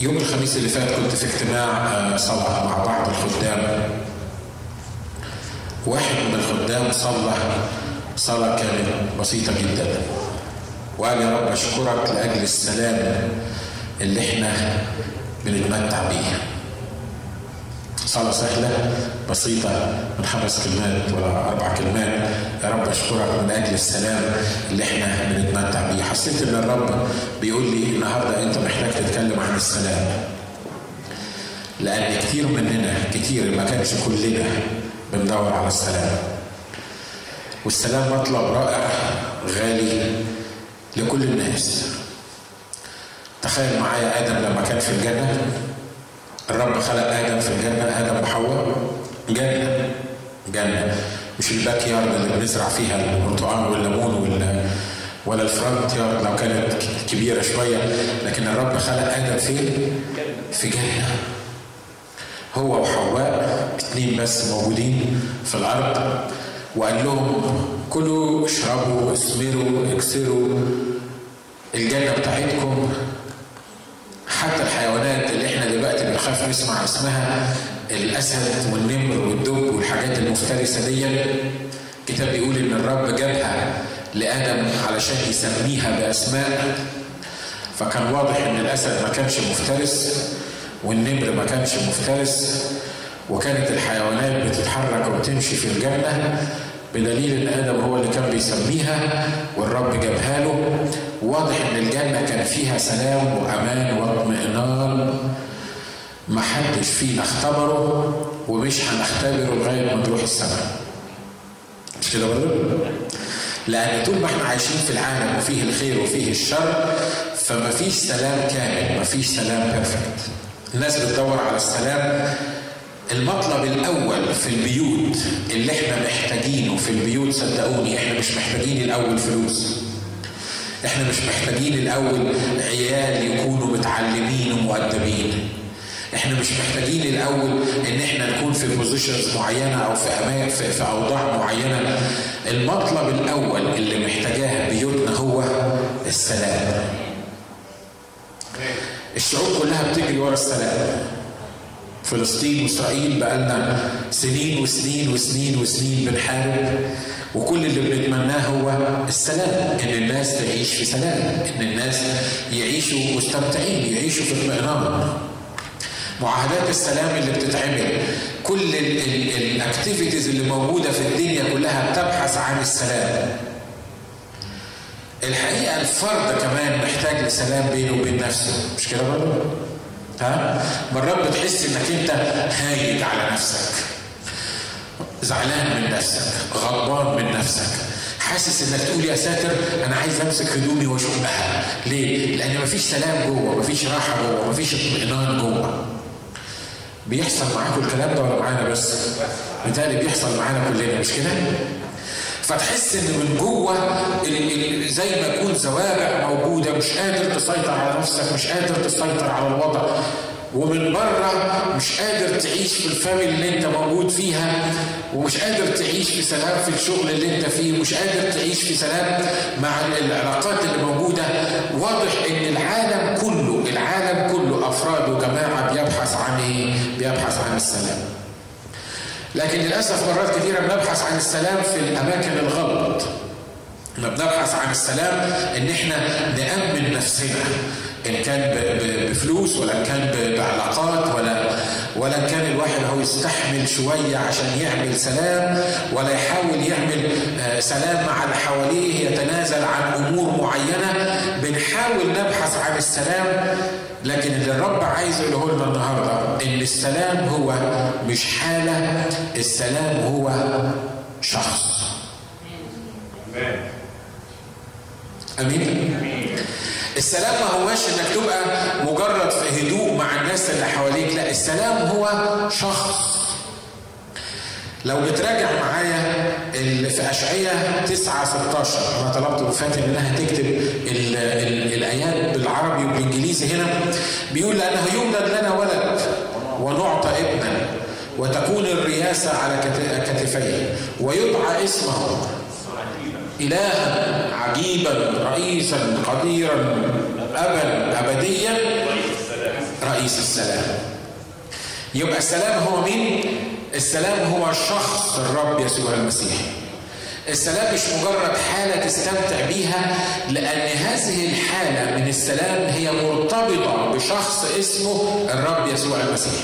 يوم الخميس اللي فات كنت في اجتماع صلاة مع بعض الخدام. واحد من الخدام صلى صلاة كانت بسيطة جدا. وقال يا رب أشكرك لأجل السلام اللي إحنا بنتمتع بيه. صلاة سهلة بسيطة من خمس كلمات ولا أربع كلمات. يا رب أشكرك من أجل السلام اللي إحنا بنتمتع بيه. حسيت إن الرب بيقول لي النهاردة أنت محتاج تتكلم عن السلام. لأن كتير مننا كتير ما كانش كلنا بندور على السلام. والسلام مطلب رائع غالي لكل الناس. تخيل معايا آدم لما كان في الجنة الرب خلق آدم في الجنة آدم وحواء. جنة جنة. مش الباك يارد اللي بنزرع فيها البرتقال والليمون ولا ولا الفرونت يارد لو كانت كبيرة شوية. لكن الرب خلق آدم فين؟ في جنة. هو وحواء اثنين بس موجودين في الأرض. وقال لهم كلوا اشربوا اثمروا اكسروا الجنة بتاعتكم. حتى الحيوانات اللي بنخاف نسمع اسمها الأسد والنمر والدب والحاجات المفترسة دي. الكتاب بيقول إن الرب جابها لآدم علشان يسميها بأسماء. فكان واضح إن الأسد ما كانش مفترس والنمر ما كانش مفترس وكانت الحيوانات بتتحرك وتمشي في الجنة بدليل إن آدم هو اللي كان بيسميها والرب جابها له. واضح إن الجنة كان فيها سلام وأمان واطمئنان. ما حدش فينا اختبره ومش هنختبره لغاية ما نروح السماء. مش كده برضه؟ لأن طول ما إحنا عايشين في العالم وفيه الخير وفيه الشر فما فيش سلام كامل ما فيش سلام بيرفكت الناس بتدور على السلام المطلب الأول في البيوت اللي إحنا محتاجينه في البيوت صدقوني إحنا مش محتاجين الأول فلوس. إحنا مش محتاجين الأول عيال يكونوا متعلمين ومؤدبين. إحنا مش محتاجين الأول إن إحنا نكون في بوزيشنز معينة أو في أماكن في, في أوضاع معينة. المطلب الأول اللي محتاجاه بيوتنا هو السلام. الشعوب كلها بتجري ورا السلام. فلسطين وإسرائيل بقالنا سنين وسنين وسنين وسنين بنحارب وكل اللي بنتمناه هو السلام إن الناس تعيش في سلام إن الناس يعيشوا مستمتعين يعيشوا في اطمئنان. معاهدات السلام اللي بتتعمل. كل ال activities اللي موجودة في الدنيا كلها بتبحث عن السلام. الحقيقة الفرد كمان محتاج لسلام بينه وبين نفسه. مش كده برضه؟ ها؟ مرات بتحس إنك أنت هايج على نفسك. زعلان من نفسك. غضبان من نفسك. حاسس إنك تقول يا ساتر أنا عايز أمسك هدومي واشقها ليه؟ لأن مفيش سلام جوه مفيش راحة جوه مفيش اطمئنان جوه. بيحصل معاكم الكلام ده ولا معانا بس؟ بالتالي بيحصل معانا كلنا مش كده؟ فتحس إن من جوه زي ما يكون زوابع موجودة مش قادر تسيطر على نفسك مش قادر تسيطر على الوضع. ومن بره مش قادر تعيش في الفاميلي اللي انت موجود فيها ومش قادر تعيش في سلام في الشغل اللي انت فيه ومش قادر تعيش في سلام مع العلاقات اللي موجودة واضح إن العالم كله العالم كله افراد وجماعه بيبحث عن إيه؟ بيبحث عن السلام. لكن للأسف مرات كثيرة بنبحث عن السلام في الأماكن الغلط. إحنا بنبحث عن السلام إن إحنا نأمن نفسنا إن كان بفلوس ولا إن كان بعلاقات ولا ولا إن كان الواحد هو يستحمل شوية عشان يعمل سلام ولا يحاول يعمل سلام مع اللي حواليه يتنازل عن أمور معينة بنحاول نبحث عن السلام. لكن اللي الرب عايز يقوله لنا النهارده إن السلام هو مش حالة السلام هو شخص. آمين. السلام ما هواش إنك تبقى مجرد في هدوء مع الناس اللي حواليك. لا السلام هو شخص. لو بتراجع معايا في اشعياء 9 16 أنا طلبت من فاتن إنها تكتب ال ال الأيات بالعربي وبالإنجليزي هنا. بيقول لأنه يولد لنا ولد ونعطى ابنا وتكون الرياسة على كتفيه ويدعى اسمه. إلها عجيبا رئيسا قديرا ابا ابديا رئيس السلام. يبقى السلام هو مين؟ السلام هو شخص الرب يسوع المسيح. السلام مش مجرد حالة تستمتع بيها لأن هذه الحالة من السلام هي مرتبطة بشخص اسمه الرب يسوع المسيح.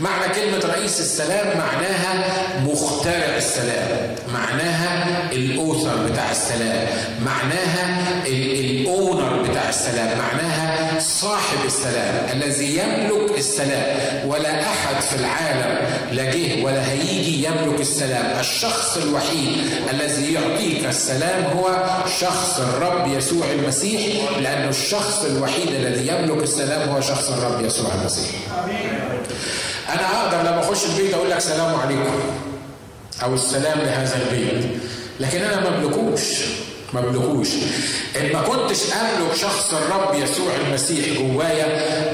معنى كلمة رئيس السلام معناها مخترع السلام معناها الأوثر بتاع السلام معناها الأونر بتاع السلام معناها صاحب السلام الذي يملك السلام ولا أحد في العالم لا جه ولا هيجي يملك السلام الشخص الوحيد الذي يعطيك السلام هو شخص الرب يسوع المسيح لأنه الشخص الوحيد الذي يملك السلام هو شخص الرب يسوع المسيح. أنا أقدر لما أخش البيت أقول لك سلام عليكم أو السلام لهذا البيت. لكن أنا ما أملكوش ما أملكوش. إن ما كنتش أملك شخص الرب يسوع المسيح جوايا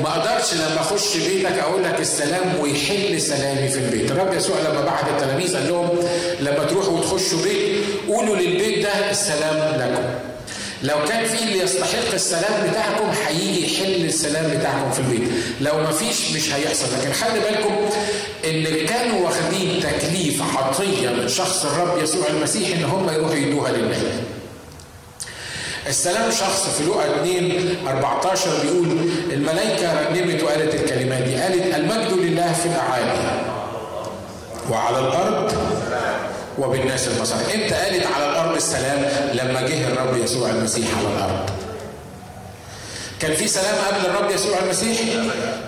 ما أقدرش لما أخش بيتك أقول لك السلام ويحل سلامي في البيت. الرب يسوع لما بعت التلاميذ قال لهم لما تروحوا وتخشوا بيت قولوا للبيت ده السلام لكم. لو كان في اللي يستحق السلام بتاعكم هيجي يحل السلام بتاعكم في البيت. لو ما فيش مش هيحصل. لكن خلي بالكم إن كانوا واخدين تكليف عطية من شخص الرب يسوع المسيح إن هم يروحوا يدوها للناس السلام شخص في لقا 2 14 بيقول الملائكة رنمت وقالت الكلمات دي. قالت المجد لله في الأعالي وعلى الأرض وبالناس المصالح إمتى قالت على الأرض؟ السلام لما جه الرب يسوع المسيح على الأرض كان في سلام قبل الرب يسوع المسيح؟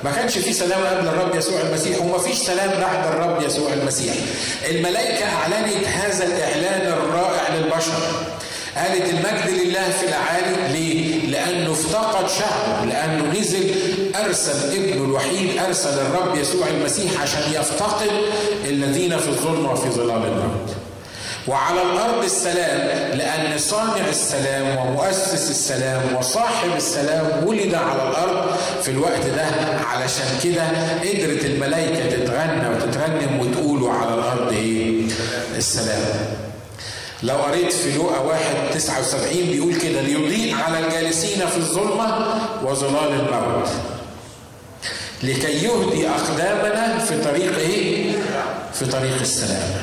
ما كانش في سلام قبل الرب يسوع المسيح وما فيش سلام بعد الرب يسوع المسيح. الملائكة أعلنت هذا الإعلان الرائع للبشر. قالت المجد لله في الأعالي ليه؟ لأنه افتقد شعبه لأنه نزل أرسل ابنه الوحيد أرسل الرب يسوع المسيح عشان يفتقد الذين في الظلم وفي ظلال الموت وعلى الأرض السلام لأن صانع السلام ومؤسس السلام وصاحب السلام ولد على الأرض في الوقت ده علشان كده قدرت الملائكة تتغنى وتترنم وتقولوا على الأرض إيه؟ السلام لو قريت في لوقا واحد 79 بيقول كده ليضيء على الجالسين في الظلمة وظلال الموت لكي يهدي أقدامنا في طريق إيه؟ في طريق السلام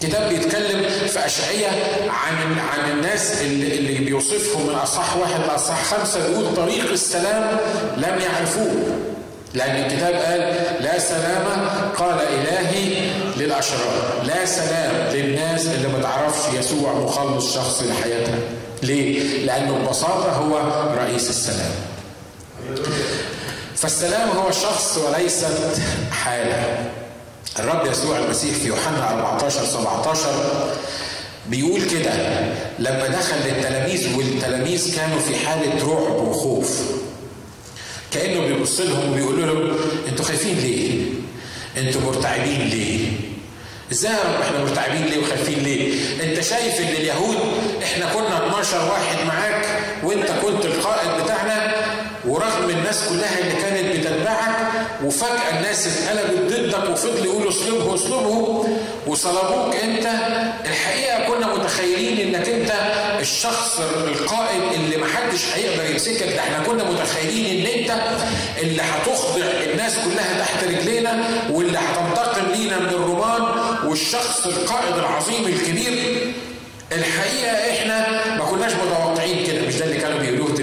كتاب بيتكلم في أشعية عن عن الناس اللي, اللي بيوصفهم من أصح واحد لأصح خمسة بيقول طريق السلام لم يعرفوه. لأن الكتاب قال لا سلام قال إلهي للأشرار. لا سلام للناس اللي ما تعرفش يسوع مخلص شخصي لحياتها. ليه؟ لأنه ببساطة هو رئيس السلام. فالسلام هو شخص وليست حالة. الرب يسوع المسيح في يوحنا 14 17 بيقول كده لما دخل للتلاميذ والتلاميذ كانوا في حالة رعب وخوف كانه بيبص لهم وبيقول لهم أنتوا خايفين ليه؟ أنتوا مرتعبين ليه؟ إزاي إحنا مرتعبين ليه وخايفين ليه؟ انت شايف ان اليهود إحنا كنا 12 واحد معاك وانت كنت القائد بتاعنا ورغم الناس كلها اللي كانت بتتبعك وفجأة الناس اتقلبت ضدك وفضلوا يقولوا اصلبه اصلبه وصلبوك انت. الحقيقة كنا متخيلين انك انت الشخص القائد اللي محدش هيقدر يمسكك. ده إحنا كنا متخيلين ان انت اللي هتخضع الناس كلها تحت رجلينا واللي هتنتقم لينا من الرومان والشخص القائد العظيم الكبير. الحقيقة إحنا ما كناش متوقعين كده مش ده اللي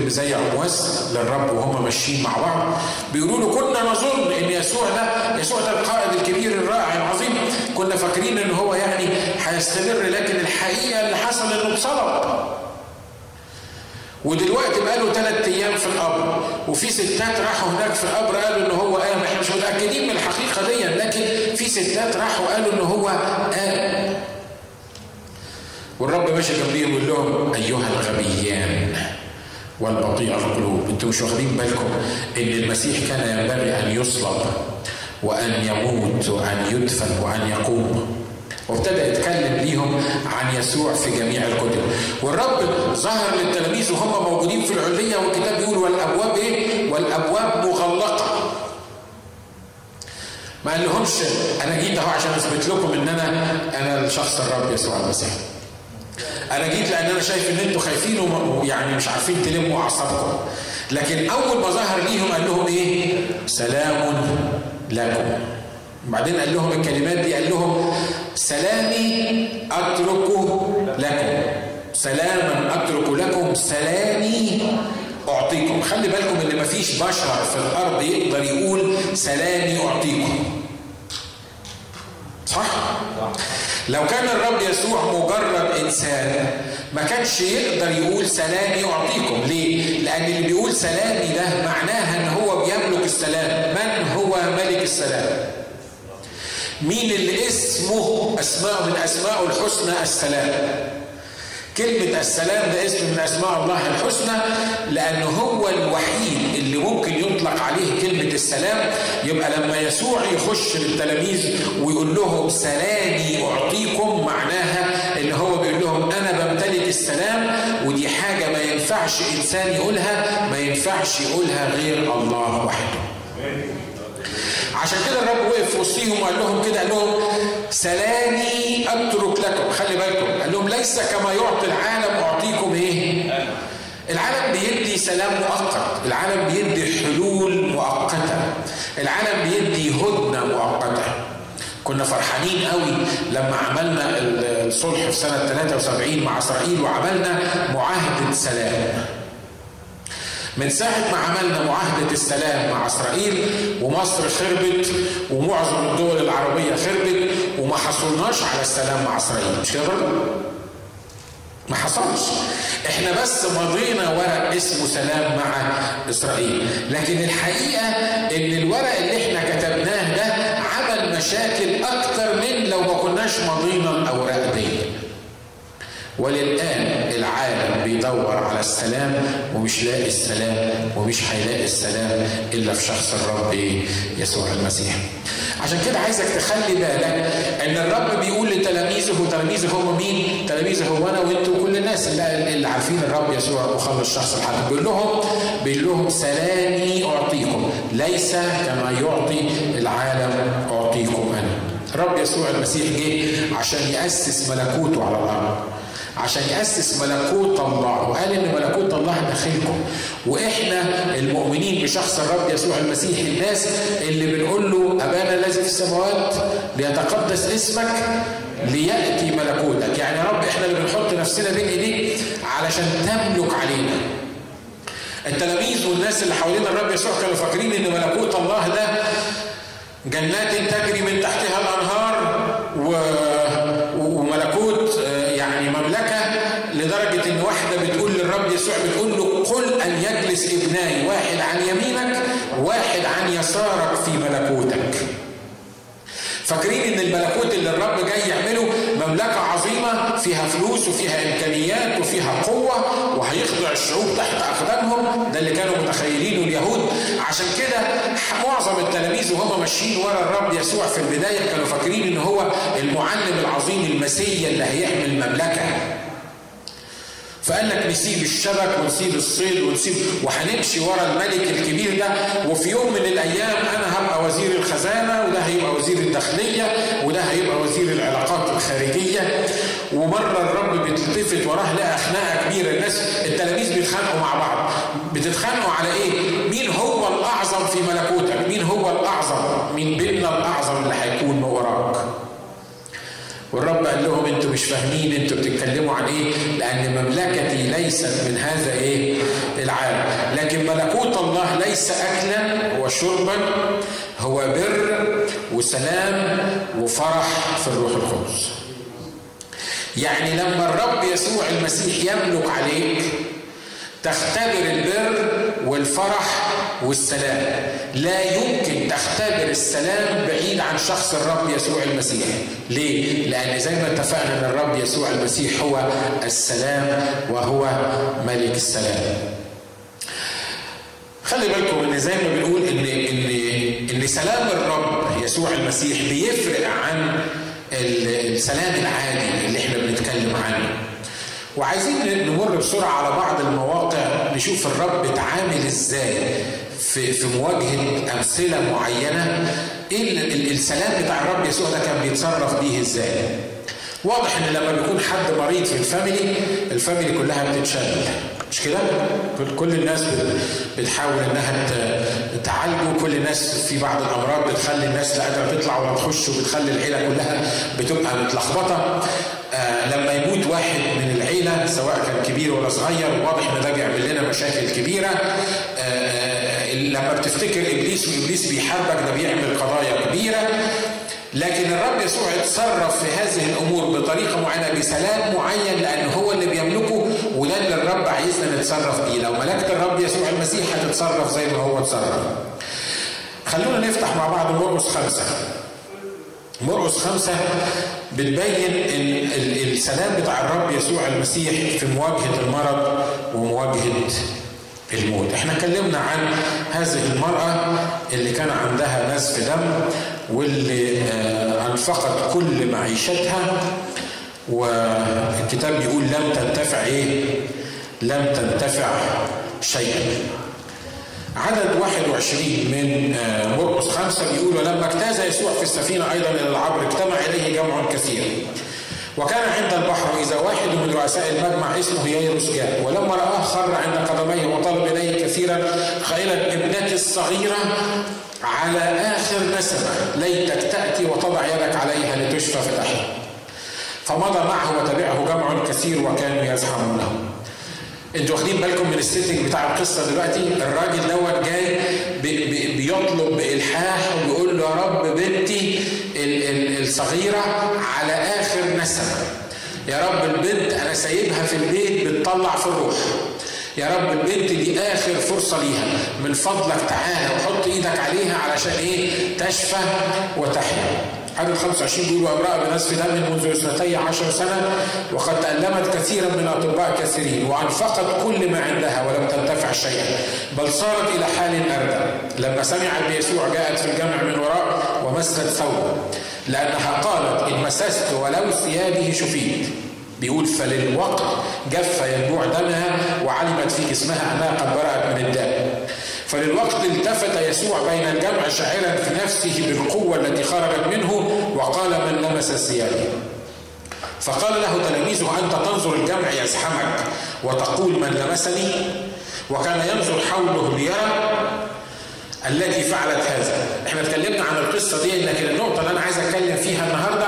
بيقولوه زي عمواس للرب وهم ماشيين مع بعض. بيقولوا له كنا نظن إن يسوع ده يسوع ده القائد الكبير الرائع العظيم. كنا فاكرين إن هو يعني هيستمر لكن الحقيقة اللي حصل إنه اتصلب ودلوقتي بقاله ثلاث أيام في القبر وفي ستات راحوا هناك في القبر قالوا إن هو قام. إحنا مش متأكدين من الحقيقة دي لكن في ستات راحوا قالوا إن هو قام. والرب ماشي جنبيهم يقول لهم أيها الغبيان والبطيء القلوب. أنتم مش واخدين بالكم إن المسيح كان ينبغي أن يصلب وأن يموت وأن يدفن وأن يقوم. وابتدى يتكلم ليهم عن يسوع في جميع الكتب والرب ظهر للتلاميذ وهم موجودين في العلية والكتاب بيقول والأبواب إيه؟ والأبواب مغلقة. ما قال لهمش أنا جيت أهو عشان أثبت لكم إن أنا أنا الشخص الرب يسوع المسيح. أنا جيت لأن أنا شايف إن أنتوا خايفين ويعني مش عارفين تلموا أعصابكم. لكن أول ما ظهر ليهم قال لهم إيه؟ سلام لكم. بعدين قال لهم الكلمات دي قال لهم سلامي اتركه لكم. سلاما أترك لكم سلامي أعطيكم. خلي بالكم إن مفيش بشر في الأرض يقدر يقول سلامي أعطيكم. صح؟ لو كان الرب يسوع مجرد إنسان ما كانش يقدر يقول سلامي أعطيكم. ليه؟ لأن اللي بيقول سلامي ده معناها إن هو بيملك السلام. من هو ملك السلام؟ مين اللي اسمه أسماء من أسماء الحسنى السلام؟ كلمة السلام ده اسم من أسماء الله الحسنى لأنه هو الوحيد اللي ممكن يطلق عليه كلمة السلام. يبقى لما يسوع يخش للتلاميذ ويقول لهم سلامي أعطيكم معناها إن هو بيقول لهم أنا بمتلك السلام ودي حاجة ما ينفعش إنسان يقولها ما ينفعش يقولها غير الله وحده. عشان كده الرب وقف في وسطيهم وقال لهم كده قال لهم سلامي أترك لكم. خلي بالكم قال لهم ليس كما يعطي العالم أعطيكم إيه؟ العالم بيدي سلام مؤقت العالم بيدي حلول مؤقتة العالم بيدي هدنة مؤقتة. كنا فرحانين قوي لما عملنا الصلح في سنة 73 مع إسرائيل وعملنا معاهدة سلام. من ساعة ما عملنا معاهدة السلام مع إسرائيل ومصر خربت ومعظم الدول العربية خربت وما حصلناش على السلام مع إسرائيل. مش كده ما حصلش. إحنا بس مضينا ورق اسمه سلام مع إسرائيل. لكن الحقيقة إن الورق اللي إحنا كتبناه ده عمل مشاكل أكتر من لو ما كناش مضينا الأوراق دي. وللآن العالم بيدور على السلام ومش لاقي السلام ومش هيلاقي السلام إلا في شخص الرب يسوع المسيح عشان كده عايزك تخلي بالك إن الرب بيقول لتلاميذه وتلاميذه هم مين؟ تلاميذه هو أنا وأنتوا وكل الناس اللي, اللي عارفين الرب يسوع مخلص الشخص الحقيقي بيقول لهم بيقول لهم سلامي أعطيكم ليس كما يعطي العالم أعطيكم أنا. الرب يسوع المسيح جه عشان يأسس ملكوته على الأرض. عشان يأسس ملكوت الله. وقال إن ملكوت الله داخلكم. وإحنا المؤمنين بشخص الرب يسوع المسيح الناس اللي بنقول له أبانا الذي في السماوات ليتقدس اسمك ليأتي ملكوتك. يعني يا رب إحنا اللي بنحط نفسنا بين إيديك علشان تملك علينا. التلاميذ والناس اللي حوالين الرب يسوع كانوا فاكرين إن ملكوت الله ده جنات تجري من تحتها الأنهار و... يسوع بتقول له قل أن يجلس ابناي واحد عن يمينك واحد عن يسارك في ملكوتك. فاكرين إن الملكوت اللي الرب جاي يعمله مملكة عظيمة فيها فلوس وفيها إمكانيات وفيها قوة وهيخضع الشعوب تحت أقدامهم؟ ده اللي كانوا متخيلينه اليهود. عشان كده معظم التلاميذ وهم ماشيين ورا الرب يسوع في البداية كانوا فاكرين إن هو المعلم العظيم المسيا اللي هيعمل مملكة. فقال لك نسيب الشبك ونسيب الصيد ونسيب وهنمشي ورا الملك الكبير ده وفي يوم من الأيام أنا هبقى وزير الخزانة وده هيبقى وزير الداخلية وده هيبقى وزير العلاقات الخارجية ومرة الرب بيتلتفت وراه لقى خناقة كبيرة الناس التلاميذ بيتخانقوا مع بعض بتتخانقوا على إيه؟ مين هو الأعظم في ملكوتك؟ مين هو الأعظم؟ مين بيننا الأعظم اللي هيكون وراك؟ والرب قال لهم أنتوا مش فاهمين أنتوا بتتكلموا عن إيه؟ لأن مملكتي ليست من هذا إيه؟ العالم. لكن ملكوت الله ليس أكلا وشربا هو بر وسلام وفرح في الروح القدس. يعني لما الرب يسوع المسيح يملك عليك تختبر البر والفرح والسلام. لا يمكن تختبر السلام بعيد عن شخص الرب يسوع المسيح. ليه؟ لأن زي ما اتفقنا أن الرب يسوع المسيح هو السلام وهو ملك السلام. خلي بالكم إن زي ما بنقول ان ان إن سلام الرب يسوع المسيح بيفرق عن السلام العادي اللي إحنا بنتكلم عنه. وعايزين نمر بسرعة على بعض المواقع نشوف الرب اتعامل إزاي. في في مواجهة أمثلة معينة إيه السلام بتاع الرب يسوع ده كان بيتصرف بيه إزاي؟ واضح إن لما بيكون حد مريض في ال family ال family كلها بتتشل مش كده؟ كل الناس بتحاول إنها تعالجه كل الناس في بعض الأمراض بتخلي الناس لا قادرة تطلع ولا تخش وبتخلي العيلة كلها بتبقى متلخبطة. آه لما يموت واحد من العيلة سواء كان كبير ولا صغير واضح إن ده بيعمل لنا مشاكل كبيرة. لما بتفتكر إبليس وابليس بيحاربك ده بيعمل قضايا كبيرة. لكن الرب يسوع اتصرف في هذه الأمور بطريقة معينة بسلام معين لأن هو اللي بيملكه وده اللي الرب عايزنا نتصرف بيه. لو ملكت الرب يسوع المسيح هتتصرف زي ما هو اتصرف. خلونا نفتح مع بعض مرقس خمسة. مرقس خمسة بتبين السلام بتاع الرب يسوع المسيح في مواجهة المرض ومواجهة الموت. إحنا اتكلمنا عن هذه المرأة اللي كان عندها نزف دم واللي آه، انفقت كل معيشتها. والكتاب بيقول لم تنتفع إيه؟ لم تنتفع شيئا عدد 21 من آه، مرقس خمسة بيقول ولما اجتاز يسوع في السفينة أيضا إلى العبر اجتمع إليه جمع كثير. وكان عند البحر إذا واحد من رؤساء المجمع اسمه ييروس جاء ولما رآه خر عند قدميه وطلب إليه كثيرا قائلا ابنتي الصغيرة على آخر نسمة ليتك تأتي وتضع يدك عليها لتشفى فتحها فمضى معه وتبعه جمع كثير وكانوا يزحمونه. أنتوا واخدين بالكم من ال setting بتاع القصة دلوقتي؟ الراجل دوت جاي بي بي بيطلب بإلحاح وبيقول له يا رب بنتي الصغيرة نسمه يا رب البنت أنا سايبها في البيت بتطلع في الروح. يا رب البنت دي آخر فرصة ليها. من فضلك تعالى وحط إيدك عليها علشان إيه؟ تشفى وتحيا. عدد 25 بيقول وامرأة بنزف دم منذ اثنتي عشر سنة وقد تألمت كثيرا من أطباء كثيرين وأنفقت كل ما عندها ولم تنتفع شيئا بل صارت إلى حال أردى. لما سمعت بيسوع جاءت في الجمع من وراء ومست ثوبه لأنها قالت إن مسست ولو ثيابه شفيت. بيقول فللوقت جف ينبوع دمها وعلمت في جسمها أنها قد برأت من الداء. فللوقت التفت يسوع بين الجمع شاعرا في نفسه بالقوة التي خرجت منه وقال من لمس ثيابه فقال له تلاميذه أنت تنظر الجمع يزحمك وتقول من لمسني؟ وكان ينظر حوله ليرى التي فعلت هذا. إحنا اتكلمنا عن القصة دي لكن النقطة اللي أنا عايز أتكلم فيها النهاردة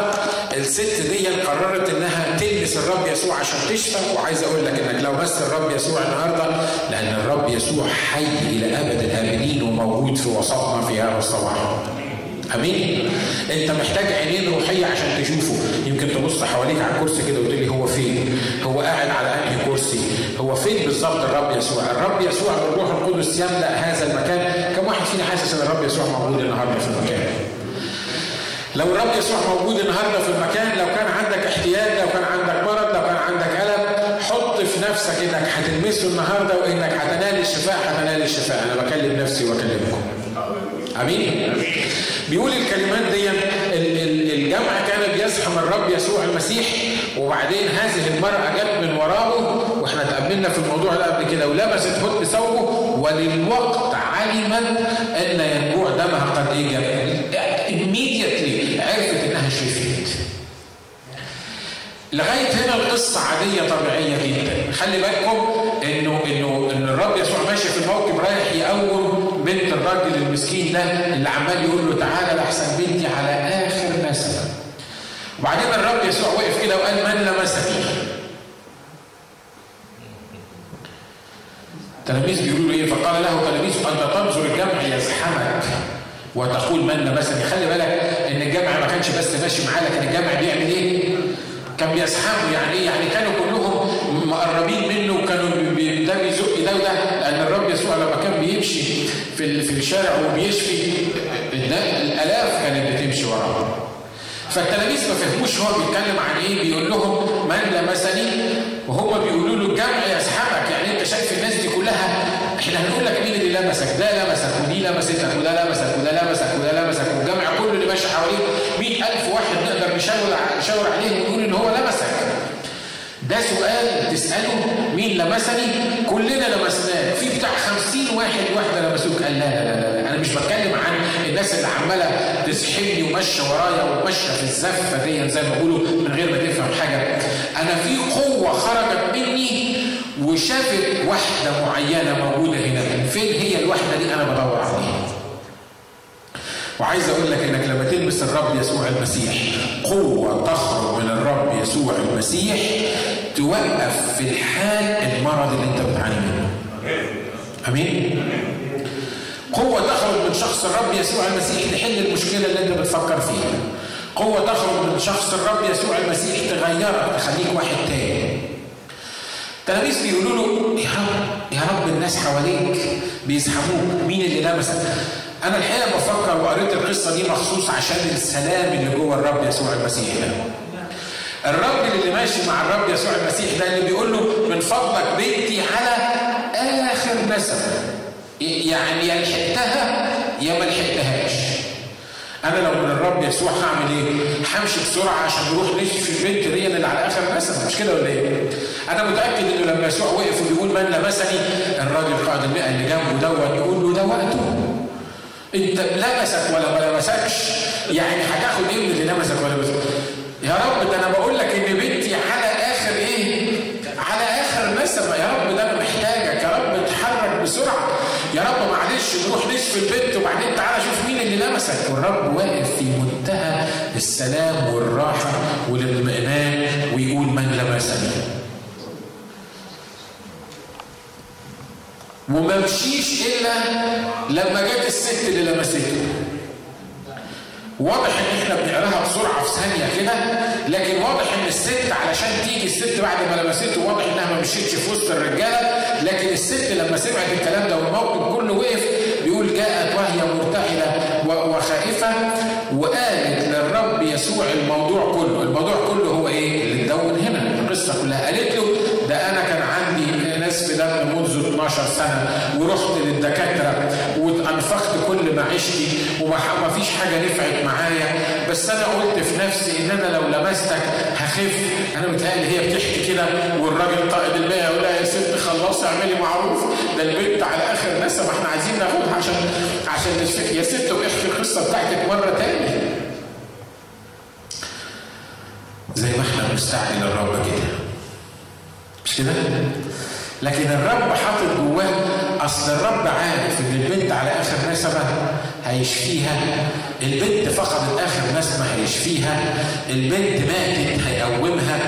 الست دي قررت إنها تلبس الرب يسوع عشان تشفى وعايز أقول لك إنك لو بس الرب يسوع النهاردة لأن الرب يسوع حي إلى أبد الابدين وموجود في وسطنا في هذا الصباح. آمين؟ أنت محتاج عينين روحية عشان تشوفه. يمكن تبص حواليك على الكرسي كده وتقول لي هو فين؟ هو قاعد على أنهي هو فين بالظبط الرب يسوع؟ الرب يسوع بالروح القدس يملأ هذا المكان. كم واحد فينا حاسس إن الرب يسوع موجود النهارده في المكان؟ لو الرب يسوع موجود النهارده في المكان لو كان عندك احتياج لو كان عندك مرض لو كان عندك ألم حط في نفسك إنك هتلمسه النهارده وإنك هتنال الشفاء هتنال الشفاء. أنا بكلم نفسي وأكلمكم. آمين؟ بيقول الكلمات دي الجمع كان بيزحم الرب يسوع المسيح وبعدين هذه المرأة جت من وراءه وإحنا تقابلنا في الموضوع ده قبل كده ولبست هد ثوبه وللوقت علمت إن ينبوع دمها قد إيه immediately عرفت إنها شفيت. لغاية هنا القصة عادية طبيعية جدا. خلي بالكم انه انه إن الرب يسوع ماشي في الموكب رايح يقوم بنت الراجل المسكين ده اللي عمال يقول له تعالى لاحسن بنتي على اخر نسمه وبعدين الرب يسوع وقف كده وقال من لمسني التلاميذ بيقولوا له إيه؟ فقال له تلاميذ انت تنظر الجمع يزحمك. وتقول من لمسني خلي بالك إن الجمع ما كانش بس ماشي معاه لكن الجمع بيعمل إيه؟ كان بيزحموا يعني إيه؟ يعني كانوا كلهم مقربين منه وكانوا ده بيزق ده وده. لأن الرب يسوع لما كان بيمشي في في الشارع وبيشفي الألاف كانت بتمشي وراه. فالتلاميذ ما فهموش هو بيتكلم عن إيه بيقول لهم من لمسني؟ وهم بيقولوا له الجمع يسحبك يعني انت شايف الناس دي كلها إحنا هنقول لك مين اللي لمسك؟ ده لمسك ودي لمستك وده لمسك وده لمسك وده لمسك والجمع كله اللي ماشي حواليك 100000 واحد نقدر نشاور نشاور عليه ونقول ان هو لمسك. ده سؤال تسأله مين لمسني؟ كلنا لمسناه، في بتاع 50 واحد واحدة لمسوك. قال لا لا لا أنا مش بتكلم عن الناس اللي عمالة تسحبني وماشية ورايا وماشية في الزفة دي زي ما بيقولوا من غير ما تفهم حاجة. أنا في قوة خرجت مني وشافت واحدة معينة موجودة هنا. فين هي الوحده دي؟ أنا بدور عليها. وعايز أقول لك إنك لما تلبس الرب يسوع المسيح قوة تخرج من الرب يسوع المسيح توقف في الحال المرض اللي أنت بتعاني منه. أمين؟ قوة تخرج من شخص الرب يسوع المسيح تحل المشكلة اللي انت بتفكر فيها. قوة تخرج من شخص الرب يسوع المسيح تغيرك تخليك واحد تاني. التلاميذ بيقولوا له يا رب يا رب الناس حواليك بيزحموك مين اللي لمسك؟ أنا الحقيقة بفكر وقريت القصة دي مخصوص عشان السلام اللي جوه الرب يسوع المسيح ده. الراجل اللي ماشي مع الرب يسوع المسيح ده اللي بيقول له من فضلك بنتي على آخر نسب. يعني يا لحقتها يا ما لحقتهاش. أنا لو من الرب يسوع هعمل إيه؟ همشي بسرعة عشان نروح نشفي البنت دي اللي على آخر نسب مش كده ولا إيه؟ أنا متأكد إنه لما يسوع وقف وبيقول من لمسني الراجل قائد المئة اللي جنبه دوت يقول له ده وقته. أنت لمسك ولا ما لمسكش يعني هتاخد إيه من اللي لمسك ولا لمسك؟ يا رب ده أنا بقول لك إن بنتي رب معلش نروح نشفي البنت وبعدين تعالى شوف مين اللي لمسك. والرب واقف في منتهى السلام والراحة والإطمئنان ويقول من لمسني. وما مشيش إلا لما جت الست اللي لمسته. واضح إن إحنا بنقراها بسرعة في ثانية كده لكن واضح إن الست علشان تيجي الست بعد ما لمسته واضح إنها ما مشيتش في وسط الرجالة لكن الست لما سمعت الكلام ده والموقف كله وقف بيقول جاءت وهي مرتحلة وخائفة وقالت للرب يسوع الموضوع كله، الموضوع كله هو إيه؟ اللي اتدون هنا القصة كلها قالت له ده أنا كان عندي ناس في دم منذ 12 سنة ورحت للدكاترة وأنفقت كل معيشتي وما فيش حاجة نفعت معايا. بس أنا قلت في نفسي إن أنا لو لمستك هخف. أنا متهيألي هي بتحكي كده والراجل قائد المية يقول لها يا ست خلصي اعملي معروف. ده البنت على آخر نسب إحنا عايزين ناخدها عشان عشان يا ست واحكي القصة بتاعتك مرة تاني. زي ما إحنا بنستعجل الرب كده. مش كده؟ لكن الرب حاطط جواه أصل الرب عارف إن البنت على آخر نسمة هيشفيها. البنت فقدت اخر نسمة هيشفيها. البنت ماتت هيقومها.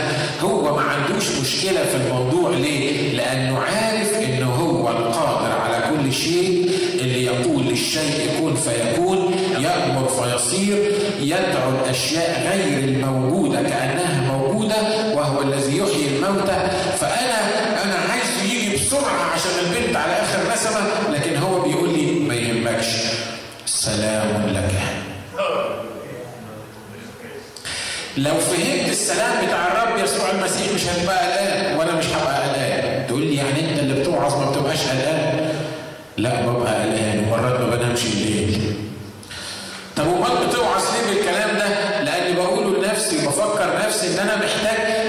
هو ما عندوش مشكلة في الموضوع. ليه؟ لأنه عارف إنه هو القادر على كل شيء. اللي يقول للشيء كن فيكون يأمر فيصير يدعو الأشياء غير الموجودة كأنها موجودة وهو الذي يحيي الموتى. فأنا لو فهمت السلام بتاع الرب يسوع المسيح مش هتبقى قلقان وأنا مش هبقى قلقان. تقول لي يعني أنت اللي بتوعظ ما بتبقاش قلقان؟ لا ببقى قلقان ومرات ما بنامش الليل. طب امال بتوعظ ليه بالكلام ده؟ لأني بقوله لنفسي وبفكر نفسي إن أنا محتاج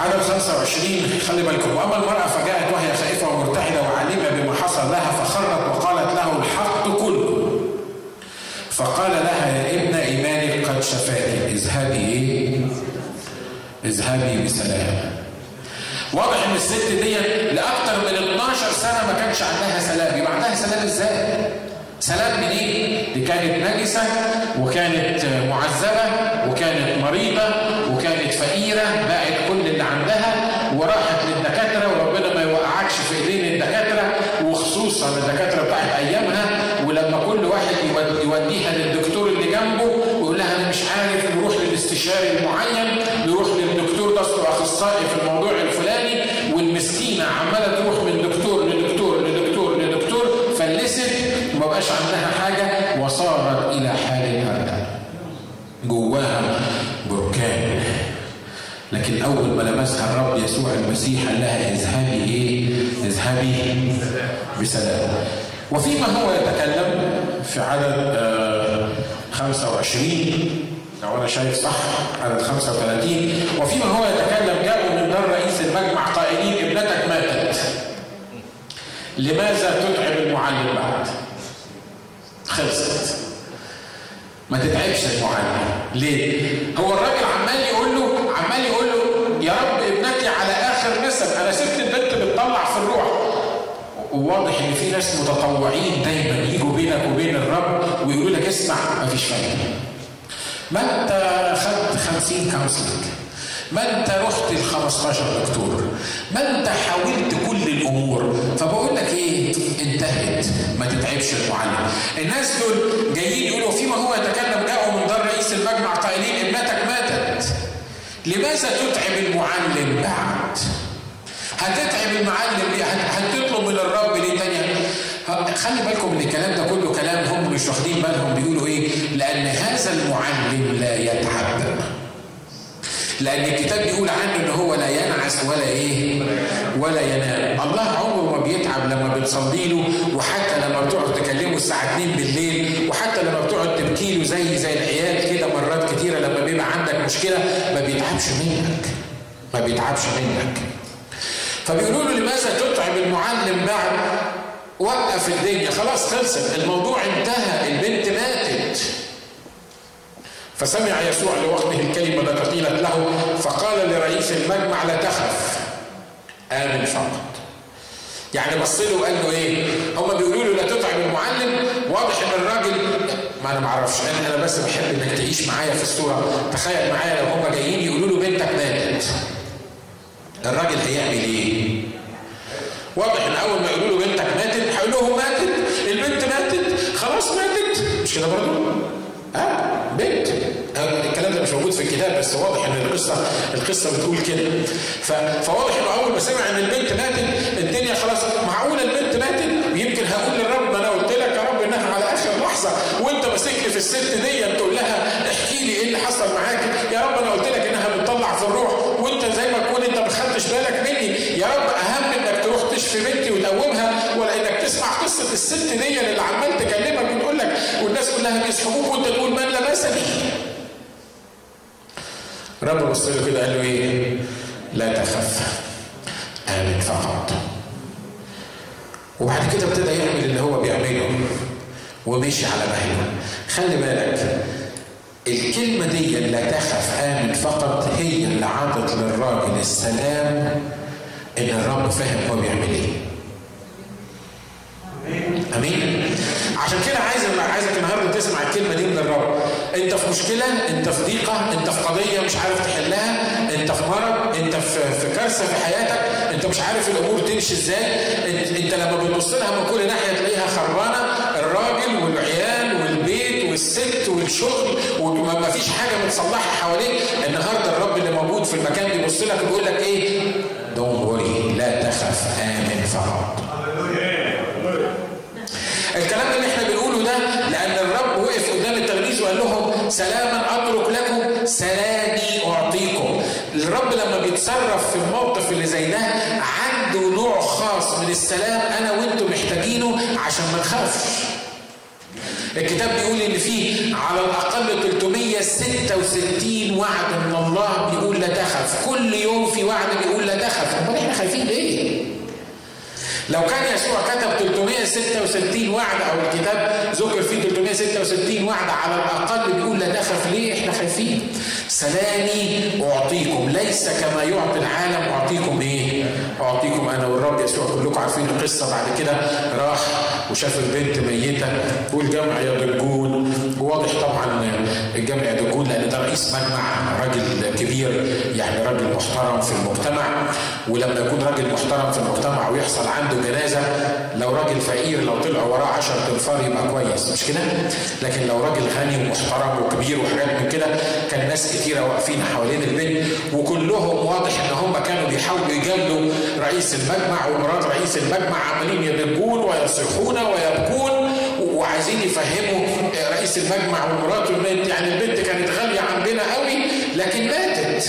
عدد 25 خلي بالكم وأما المرأة فجاءت وهي خائفة ومرتعده وعالمه بما حصل لها فخرت وقالت له الحق كله فقال لها يا ابن ايمانك قد شفاك اذهبي؟ اذهبي بسلام واضح إن الست دي لأكثر من 12 سنة ما كانش عندها سلام يبقى عندها سلام إزاي؟ سلام منين؟ إيه؟ دي كانت نجسة وكانت معذبة وكانت مريضة وكانت فقيرة باعت اول ما لمسها الرب يسوع المسيح قال لها اذهبي إيه؟ اذهبي بسلام. وفيما هو يتكلم في عدد آه 25 لو أنا شايف صح عدد 35 وفيما هو يتكلم جاءوا من دار رئيس المجمع قائلين ابنتك ماتت لماذا تتعب المعلم بعد؟ خلصت. ما تتعبش المعلم ليه؟ هو الراجل عمال يقول له عمال يقول له يا رب ابنتي على آخر نسب. أنا سبت البنت بتطلع في الروح. وواضح إن في ناس متطوعين دايما يجوا بينك وبين الرب ويقولوا لك اسمع مفيش فايدة. ما أنت خدت 50 كونسلنج ما أنت رحت ل 15 دكتور؟ ما أنت حاولت كل الأمور؟ فبقول لك انتهت ما تتعبش المعلم. الناس دول جايين يقولوا فيما هو يتكلم جاءوا من دار رئيس المجمع قائلين ابنتك ماتت. لماذا تتعب المعلم بعد؟ هتتعب المعلم ليه؟ هتطلب من الرب ليه تاني؟ خلي بالكم إن الكلام ده كله كلام هم مش واخدين بالهم بيقولوا إيه؟ لأن هذا المعلم لا يتعب. لأن الكتاب بيقول عنه إن هو لا ينعس ولا إيه؟ ولا ينام. الله عمره ما بيتعب لما بتصلي له وحتى لما بتقعد تكلمه الساعة 2 بالليل وحتى لما بتقعد تبكي له زي زي العيال كده مرات كتيرة لما بيبقى عندك مشكلة ما بيتعبش منك. ما بيتعبش منك. فبيقولوا له لماذا تتعب المعلم بعد وقف الدنيا. خلاص خلصت. الموضوع انتهى. البنت ماتت. فسمع يسوع لوقته الكلمة التي قيلت له فقال لرئيس المجمع لا تخف آمن فقط يعني بص له وقال له إيه؟ هم بيقولوا له لا تطعم المعلم واضح إن الراجل ما أنا ما أعرفش أنا أنا بس بحب إنك تعيش معايا في الصورة تخيل معايا لو هم جايين يقولوا له بنتك ماتت الراجل هيعمل إيه؟ واضح إن أول ما يقولوا له بنتك ماتت هيقول لهم ماتت البنت ماتت خلاص ماتت مش كده برضه؟ ها بنت. الكلام ده مش موجود في الكتاب بس واضح إن القصة القصة بتقول كده. فواضح إنه أول ما سمع إن البنت ماتت الدنيا خلاص معقولة البنت ماتت؟ يمكن هقول للرب ما أنا قلت لك يا رب إنها على آخر لحظة وأنت ماسك لي في الست دي تقول لها احكي لي إيه اللي حصل معاك. يا رب أنا قلت لك إنها بتطلع في الروح وأنت زي ما تكون أنت ما خدتش بالك مني. يا رب أهم إنك تروح تشفي بنتي وتقومها ولا إنك تسمع قصة الست دي اللي عمال لك والناس كلها بيسحبوك وانت تقول من لمسني رب بص له كده قال له إيه؟ لا تخف آمن فقط. وبعد كده ابتدى يعمل اللي هو بيعمله ومشي على مهله. خلي بالك الكلمة دي لا تخف آمن فقط هي اللي عطت للراجل السلام إن الرب فاهم هو بيعمل إيه. آمين عشان كده عايز عايزك النهارده تسمع الكلمة دي من الرب انت في مشكلة انت في ضيقة انت في قضية مش عارف تحلها انت في مرض انت في في كارثة في حياتك انت مش عارف الأمور تمشي إزاي. انت, لما بتبص لها من كل ناحية تلاقيها خربانة الراجل والعيال والبيت والست والشغل وما فيش حاجة متصلحة حواليك. النهارده الرب اللي موجود في المكان بيبص لك ويقول لك إيه؟ دونت وري لا تخف آمن فقط. الكلام اللي إحنا بنقوله ده لأن الرب قدام التلاميذ وقال لهم سلاما اترك لكم سلامي أعطيكم. الرب لما بيتصرف في الموقف اللي زي ده عنده نوع خاص من السلام أنا وأنتم محتاجينه عشان ما نخافش. الكتاب بيقول إن في على الأقل 366 وعد من الله بيقول لا تخف. كل يوم في وعد بيقول لا تخف. أمال إحنا خايفين ليه؟ لو كان يسوع كتب 366 وعد أو الكتاب ذكر فيه 366 وعد على الأقل بيقول لا تخف ليه؟ إحنا خايفين. سلامي أعطيكم. ليس كما يعطي العالم. أعطيكم إيه؟ أعطيكم أنا والرب يسوع. كلكم عارفين القصة. بعد كده راح وشاف البنت ميتة والجمع يضجون وواضح طبعا الجمع يضجون لأن ده رئيس مجمع راجل كبير يعني راجل محترم في المجتمع ولما يكون راجل محترم في المجتمع ويحصل عنده جنازة لو راجل فقير لو طلع وراه 10 تنفار يبقى كويس مش كده؟ لكن لو راجل غني ومحترم وكبير وحاجات من كده كان ناس كتيرة واقفين حوالين البنت وكلهم واضح إن هم كانوا بيحاولوا يجلوا رئيس المجمع ومرات رئيس المجمع عمالين يضجون ويصيحون ويبكون وعايزين يفهموا رئيس المجمع ومراته مات يعني البنت كانت غالية عندنا قوي لكن ماتت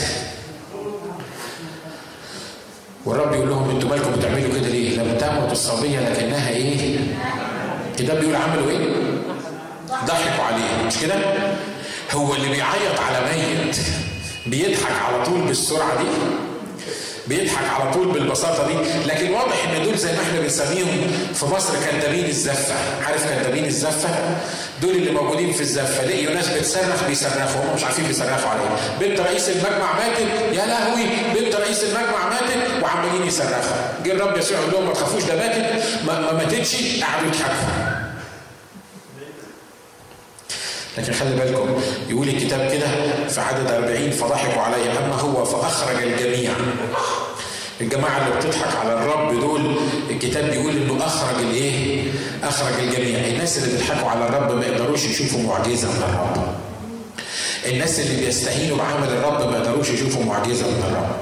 والرب يقول لهم أنتوا مالكم بتعملوا كده ليه؟ لم تمت الصبية لكنها إيه؟, إيه كده بيقول عملوا إيه؟ ضحكوا عليه مش كده؟ هو اللي بيعيط على ميت بيضحك على طول بالسرعة دي؟ بيضحك على طول بالبساطة دي. لكن واضح إن دول زي ما إحنا بنسميهم في مصر كدابين الزفة. عارف كدابين الزفة؟ دول اللي موجودين في الزفة. لقيوا ناس بتصرخ بيصرخوا. هم مش عارفين بيصرخوا عليه بنت رئيس المجمع ماتت. يا لهوي! بنت رئيس المجمع ماتت وعمالين يصرخوا. جه الرب يسوع يقول لهم ما تخافوش ده ماتت. ما, ما ماتتش قعدوا يضحكوا. لكن خلي بالكم يقول الكتاب كده في عدد 40 فضحكوا عليه أما هو فأخرج الجميع الجماعة اللي بتضحك على الرب دول الكتاب بيقول إنه أخرج الإيه؟ أخرج الجميع، الناس اللي بيضحكوا على الرب ما يقدروش يشوفوا معجزة من الرب. الناس اللي بيستهينوا بعمل الرب ما يقدروش يشوفوا معجزة من الرب.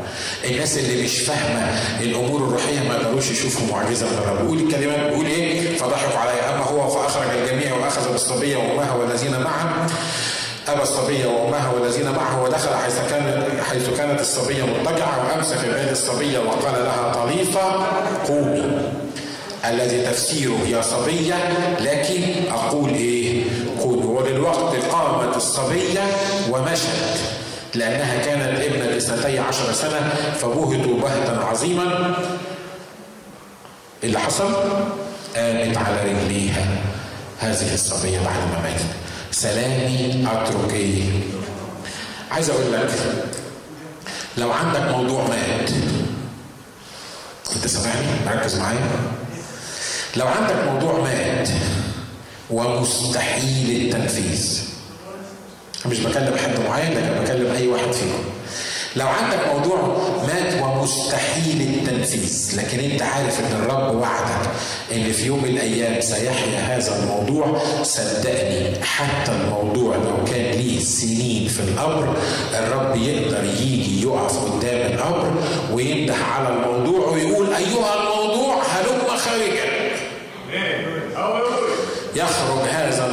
الناس اللي مش فاهمة الأمور الروحية ما يقدروش يشوفوا معجزة من الرب. بيقول الكلمات بيقول إيه؟ فضحكوا عليه أما هو فأخرج الجميع وأخذ بالصبية وأمها والذين معه أبى الصبية وأمها والذين معه ودخل حيث كانت حيث كانت الصبية مضطجعة وأمسك بيد الصبية وقال لها طليقة قومي الذي تفسيره يا صبية لكن أقول إيه الصبية ومشت لأنها كانت ابنة اثنتي عشر سنة فبهتوا بهتا عظيما. اللي حصل؟ قامت على رجليها هذه الصبية بعد ما ماتت. سلامي اترك إيه عايز أقول لك لو عندك موضوع مات انت سامعني؟ ركز معايا. لو عندك موضوع مات ومستحيل التنفيذ. أنا مش بكلم حد معين لكن بكلم أي واحد فيكم لو عندك موضوع مات ومستحيل التنفيذ لكن أنت عارف إن الرب وعدك إن في يوم من الأيام سيحيا هذا الموضوع صدقني حتى الموضوع لو كان ليه سنين في الأمر الرب يقدر يجي يقف قدام الأمر وينده على الموضوع ويقول أيها الموضوع هلم خارجا. يخرج هذا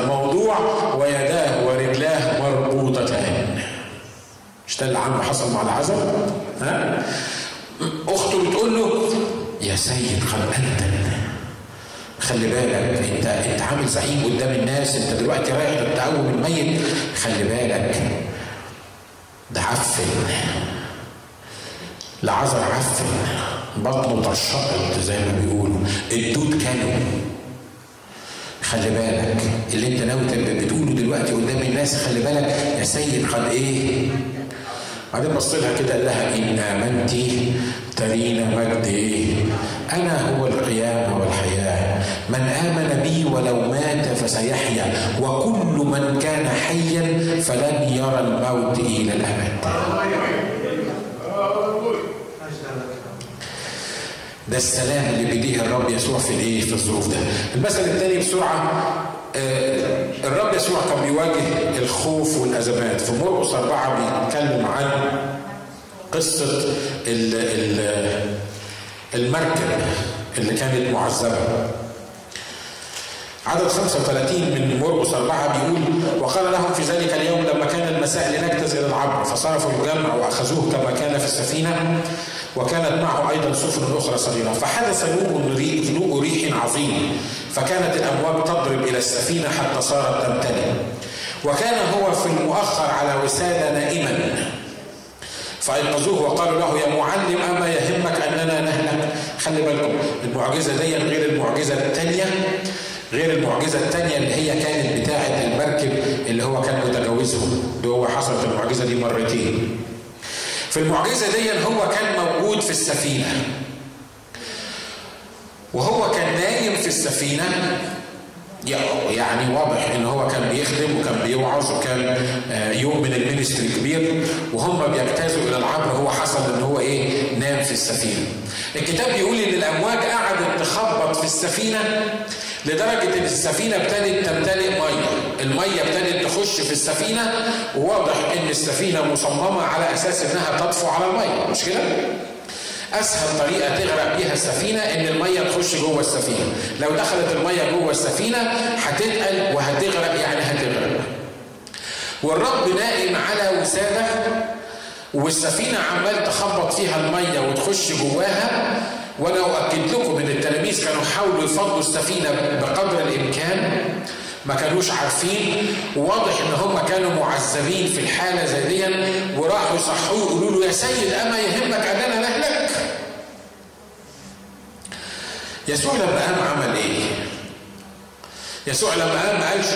مش ده اللي عم حصل مع العزب ها؟ أخته بتقول له يا سيد قد أنت خلي بالك أنت أنت عامل زعيم قدام الناس أنت دلوقتي رايح تقوم الميت. خلي بالك ده عفن. العذر عفن. بطنه طشقت زي ما بيقولوا. الدود كانوا خلي بالك اللي أنت ناوي بتقوله دلوقتي قدام الناس خلي بالك يا سيد قد إيه؟ بعدين بص لها كده قال لها إن امنت ترين مجد إيه؟ أنا هو القيامه والحياة من آمن بي ولو مات فسيحيا وكل من كان حيا فلن يرى الموت إلى الأبد. ده السلام اللي بيديه الرب يسوع في الإيه؟ في الظروف ده. المثل الثاني بسرعة آه الرب يسوع كان بيواجه الخوف والأزمات في مرقس أربعة بيتكلم عن قصة ال ال المركب اللي كانت معذبة. عدد 35 من مرقس أربعة بيقول وقال لهم في ذلك اليوم لما كان المساء لنجتز إلى العبر فصرفوا الجمع وأخذوه كما كان في السفينة وكانت معه أيضا سفن أخرى صغيرة. فحدث نوء ريح عظيم فكانت الأمواج تضرب إلى السفينة حتى صارت تمتلئ وكان هو في المؤخر على وسادة نائما. فأيقظوه وقالوا له يا معلم أما يهمك أننا نهلك؟ خلي بالكم المعجزة دي غير المعجزة الثانية غير المعجزة الثانية اللي هي كانت بتاعة المركب اللي هو كان متجوزهم اللي هو حصلت المعجزة دي مرتين. في المعجزة دي هو كان موجود في السفينة. وهو كان نايم في السفينة يعني واضح إن هو كان بيخدم وكان بيوعظ وكان يوم من المينستري كبير. وهم بيجتازوا إلى العبر هو حصل إن هو إيه نام في السفينة. الكتاب بيقول إن الأمواج قعدت تخبط في السفينة لدرجة إن السفينة ابتدت تمتلئ مية، المية ابتدت تخش في السفينة وواضح إن السفينة مصممة على أساس إنها تطفو على المية، مش كده؟ أسهل طريقة تغرق بيها السفينة إن المية تخش جوه السفينة. لو دخلت المية جوه السفينة هتتقل وهتغرق يعني هتغرق. والرب نائم على وسادة والسفينة عمال تخبط فيها المية وتخش جواها وأنا أؤكد لكم إن التلاميذ كانوا حاولوا يفضوا السفينة بقدر الإمكان ما كانوش عارفين. وواضح إن هم كانوا معذبين في الحالة زي دي وراحوا يصحوه يقولوا له يا سيد أما يهمك أننا نهلك. يسوع لما قام عمل إيه؟ يسوع لما قام قالش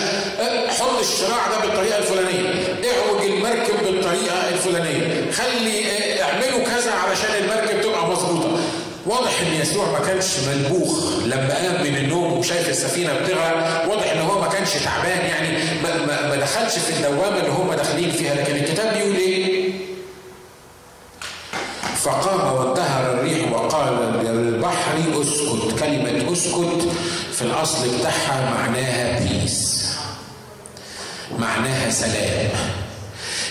حط الشراع ده بالطريقة الفلانية اعوج المركب بالطريقة الفلانية. خلي اعملوا كذا علشان المركب تبقى مظبوطة. واضح إن يسوع ما كانش ملبوخ لما قام من النوم وشايف السفينة بتغرق. واضح إن هو ما كانش تعبان يعني ما, ما, ما دخلش في الدوامة اللي هم داخلين فيها. لكن الكتاب بيقول إيه؟ فقام وانتهر الريح وقال للبحر اسكت كلمة اسكت في الأصل بتاعها معناها peace معناها سلام.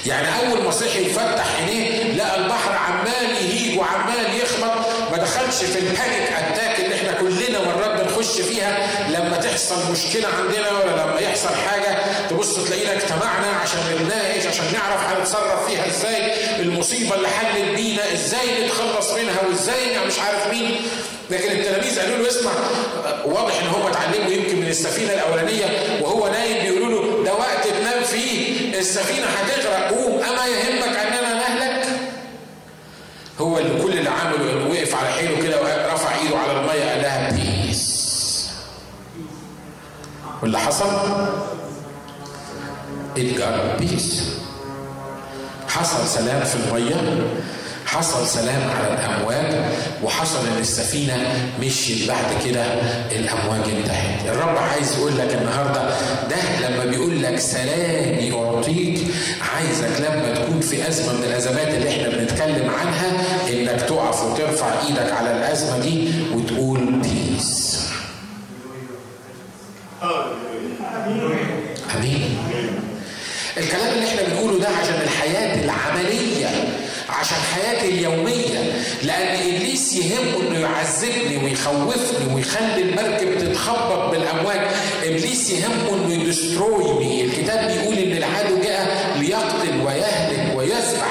يعني أول ما صحي يفتح عينيه لقى البحر عمال يهيج وعمال يخبط. ما دخلش في ال panic attack اللي إحنا كلنا مرات بنخش فيها. لما تحصل مشكلة عندنا ولا لما يحصل حاجة تبص تلاقينا اجتمعنا عشان نتناقش عشان نعرف هنتصرف فيها إزاي. المصيبة اللي حلت بينا إزاي نتخلص منها وإزاي مش عارف مين. لكن التلاميذ قالوا له اسمع واضح إن هم اتعلموا يمكن من السفينة الأولانية وهو نايم بيقولوا له ده وقت تنام فيه السفينه هتغرق قوم. أما يهمك أننا نهلك؟ هو اللي كل اللي عمله وقف على حيله كده ورفع إيده على المية قال لها بيس واللي حصل؟ اتجرب بيس حصل سلام في المية حصل سلام على الأمواج وحصل إن السفينة مشيت بعد كده الأمواج انتهت. الرب عايز يقول لك النهارده ده لما بيقول لك سلامي أعطيك عايزك لما تكون في أزمة من الأزمات اللي إحنا بنتكلم عنها إنك تقف وترفع إيدك على الأزمة دي وتقول بيس آمين. الكلام اللي إحنا بنقوله ده عشان الحياة العملية عشان حياتي اليومية لأن إبليس يهمه إنه يعذبني ويخوفني ويخلي المركب تتخبط إبليس يهمه إنه يدستروي الكتاب بيقول إن العدو جاء ليقتل ويهلك ويذبح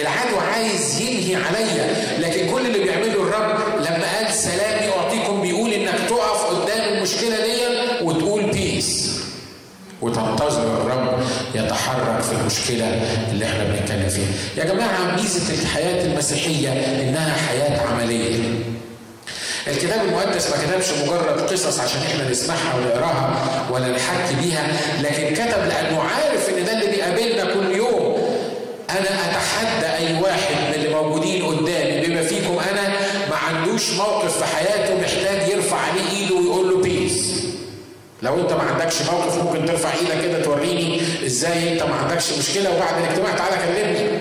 العدو عايز ينهي عليا لكن كل اللي بيعمله الرب لما قال سلامي أعطيكم بيقول إنك تقف قدام المشكلة دي وتقول بيس وتنتظر الرب يتحرك في المشكلة اللي إحنا بنتكلم فيها. يا جماعة ميزة الحياة المسيحية إنها حياة عملية. الكتاب المقدس ما كتبش مجرد قصص عشان إحنا نسمعها ونقراها ولا نحكي بيها، لكن كتب لأنه عارف إن ده اللي بيقابلنا كل يوم. أنا أتحدى أي واحد من اللي موجودين قدامي بما فيكم أنا ما عندوش موقف في حياته محتاج يرفع عليه إيده ويقول له بيس. لو أنت ما عندكش موقف ممكن ترفع إيدك كده توريني إزاي أنت ما عندكش مشكلة وبعد الاجتماع تعالى كلمني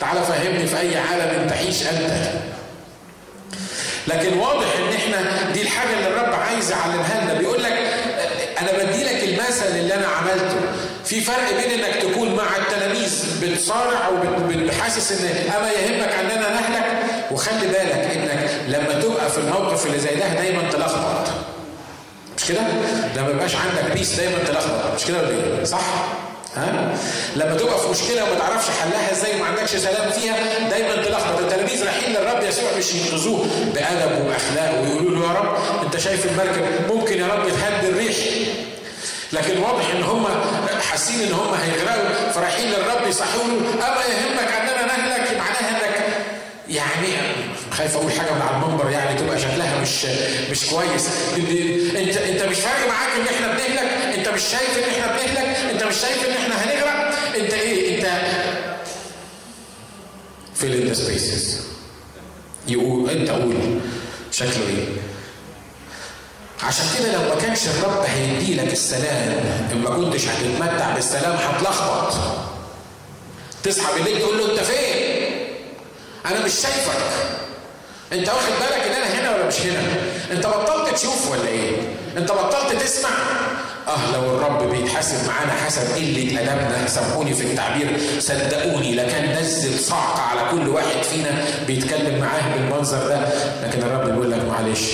تعالى فهمني في أي عالم تعيش أنت لكن واضح إن إحنا دي الحاجة اللي الرب عايز يعلمها لنا بيقول لك أنا بدي لك المثل اللي أنا عملته في فرق بين إنك تكون مع التلاميذ بتصارع وبتحسس إن أما يهمك أننا نهلك وخلي بالك إنك لما تبقى في الموقف اللي زي ده دايما تلخبط مش كده؟ لما يبقاش عندك بيس دايما تلخبط مش كده ولا إيه؟ صح؟ ها؟ لما تبقى في مشكلة وما تعرفش حلها إزاي وما عندكش سلام فيها دايما تلخبط التلاميذ رايحين للرب يسوع مش ينقذوه بأدب وأخلاق ويقولوا له يا رب أنت شايف المركب ممكن يا رب تهدي الريح لكن واضح إن هم حاسين إن هم هيغرقوا فرايحين للرب يصحوه أما يهمك يعني خايف أقول حاجة من على المنبر يعني تبقى شكلها مش مش كويس. انت انت مش فارق معاك إن إحنا بنهلك. إنت مش شايف إن إحنا بنهلك. إنت مش شايف إن إحنا هنغرق. إنت إيه؟ إنت in the spaces. يقول إنت قول شكله إيه. عشان كده لو ما كانش الرب هيدي لك السلام إن ما كنتش هتتمتع بالسلام هتلخبط. تصحى بالليل تقول له أنت فين؟ أنا مش شايفك. أنت واخد بالك إن أنا هنا ولا مش هنا؟ أنت بطلت تشوف ولا إيه؟ أنت بطلت تسمع؟ آه لو الرب بيتحاسب معانا حسب قلة أدبنا سامحوني في التعبير صدقوني لكان نزل صعقه على كل واحد فينا بيتكلم معاه بالمنظر ده. لكن الرب بيقول لك معلش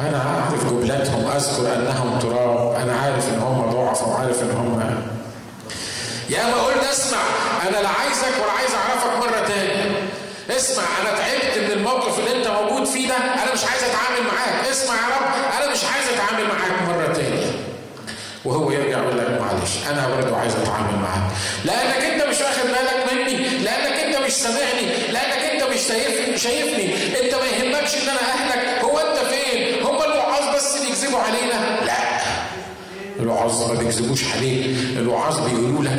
أنا أعرف جملتهم أذكر أنهم تراب أنا عارف إن هم ضعف وعارف إن هم يا ما قلنا أسمع أنا لا عايزك ولا عايز أعرفك مرة تاني. اسمع أنا تعبت من الموقف اللي أنت موجود فيه ده أنا مش عايز أتعامل معاك. اسمع يا رب أنا مش عايز أتعامل معاك مرة تانية. وهو يرجع يقول لك معلش أنا برضه عايز أتعامل معاك. لأنك أنت مش واخد بالك مني لأنك أنت مش سامعني لأنك أنت مش شايفني أنت ما يهمكش إن أنا أهلك هو أنت فين؟ هم الوعاظ بس بيكذبوا علينا. لا الوعاظ ما بيكذبوش عليك. الوعاظ بيقولوا لك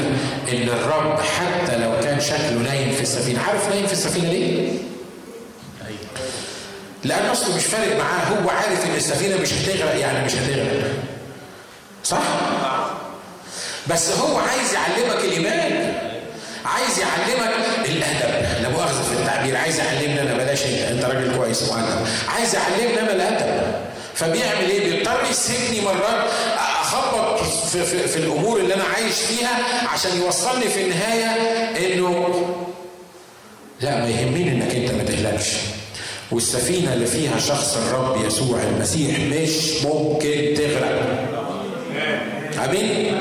إن الرب حتى لو كان شكله نايم في السفينة عارف نايم في السفينة ليه؟ لأن أصله مش فارق معاه هو عارف إن السفينة مش هتغرق يعني مش هتغرق. صح؟ بس هو عايز يعلمك الإيمان. عايز يعلمك الأدب. لا مؤاخذة في التعبير عايز يعلمني أنا بلاش إنت راجل كويس مؤدب عايز يعلمني أنا الأدب. فبيعمل إيه؟ بيضطر يسيبني مرات أخبط في, في, في الأمور اللي أنا عايش فيها عشان يوصلني في النهاية إنه لا ما يهمني إنك أنت ما تهلكش والسفينة اللي فيها شخص الرب يسوع المسيح مش ممكن تغرق. آمين؟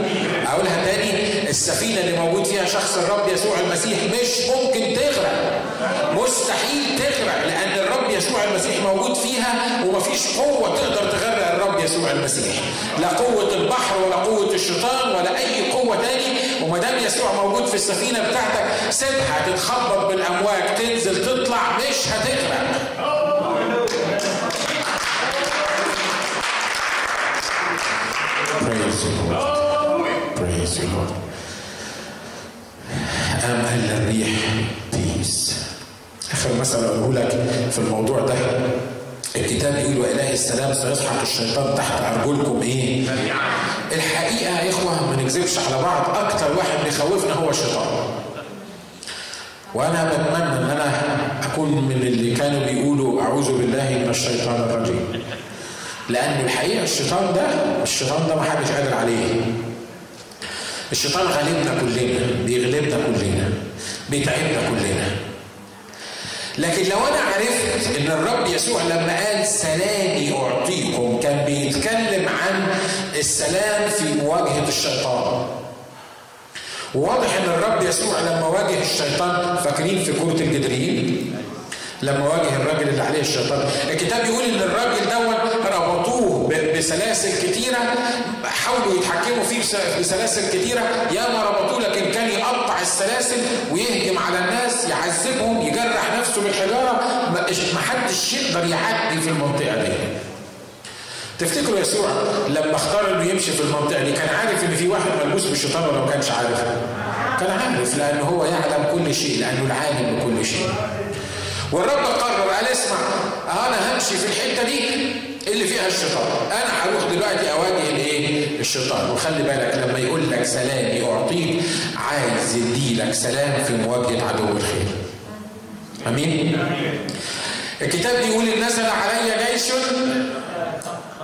أقولها تاني السفينة اللي موجود فيها شخص الرب يسوع المسيح مش ممكن تغرق. مستحيل تغرق لأن الرب يسوع المسيح موجود فيها ومفيش قوة تقدر تغرق يسوع المسيح. لا قوة البحر ولا قوة الشيطان ولا أي قوة تاني. وما دام يسوع موجود في السفينة بتاعتك سيبها تتخبط بالأمواج تنزل تطلع مش هتغرق. Praise the الريح بيس آخر مثل أقوله لك في الموضوع ده. الكتاب يقول وإله السلام سيسحق الشيطان تحت أرجلكم إيه؟ الحقيقة يا إخوة ما نكذبش على بعض أكتر واحد بيخوفنا هو الشيطان. وأنا بتمنى إن أنا أكون من اللي كانوا بيقولوا أعوذ بالله من الشيطان الرجيم. لأن الحقيقة الشيطان ده الشيطان ده ما حدش قادر عليه. الشيطان غالبنا كلنا بيغلبنا كلنا بيتعبنا كلنا لكن لو أنا عرفت إن الرب يسوع لما قال سلامي أعطيكم كان بيتكلم عن السلام في مواجهة الشيطان. وواضح إن الرب يسوع لما واجه الشيطان فاكرين في كره الجدريين؟ لما واجه الراجل اللي عليه الشيطان الكتاب بيقول إن الراجل دوت ربطوه بسلاسل كتيرة حاولوا يتحكموا فيه بسلاسل كتيرة ياما ربطوه لكن كان يقطع السلاسل ويهجم على الناس يعذبهم يجرح نفسه بالحجارة ما حدش يقدر يعدي في المنطقة دي تفتكروا يسوع لما اختار إنه يمشي في المنطقة دي كان عارف إن في واحد ملبوس بالشيطان ولا ما كانش عارف؟ كان عارف لأنه هو يعلم كل شيء لأنه العالم بكل شيء. والرب قرر قال اسمع أنا همشي في الحتة دي اللي فيها الشيطان. أنا هروح دلوقتي أواجه الإيه؟ الشيطان. وخلي بالك لما يقول لك سلامي أعطيك عايز يديلك سلام في مواجهة عدو الخير. آمين؟ الكتاب بيقول إن نزل علي جيش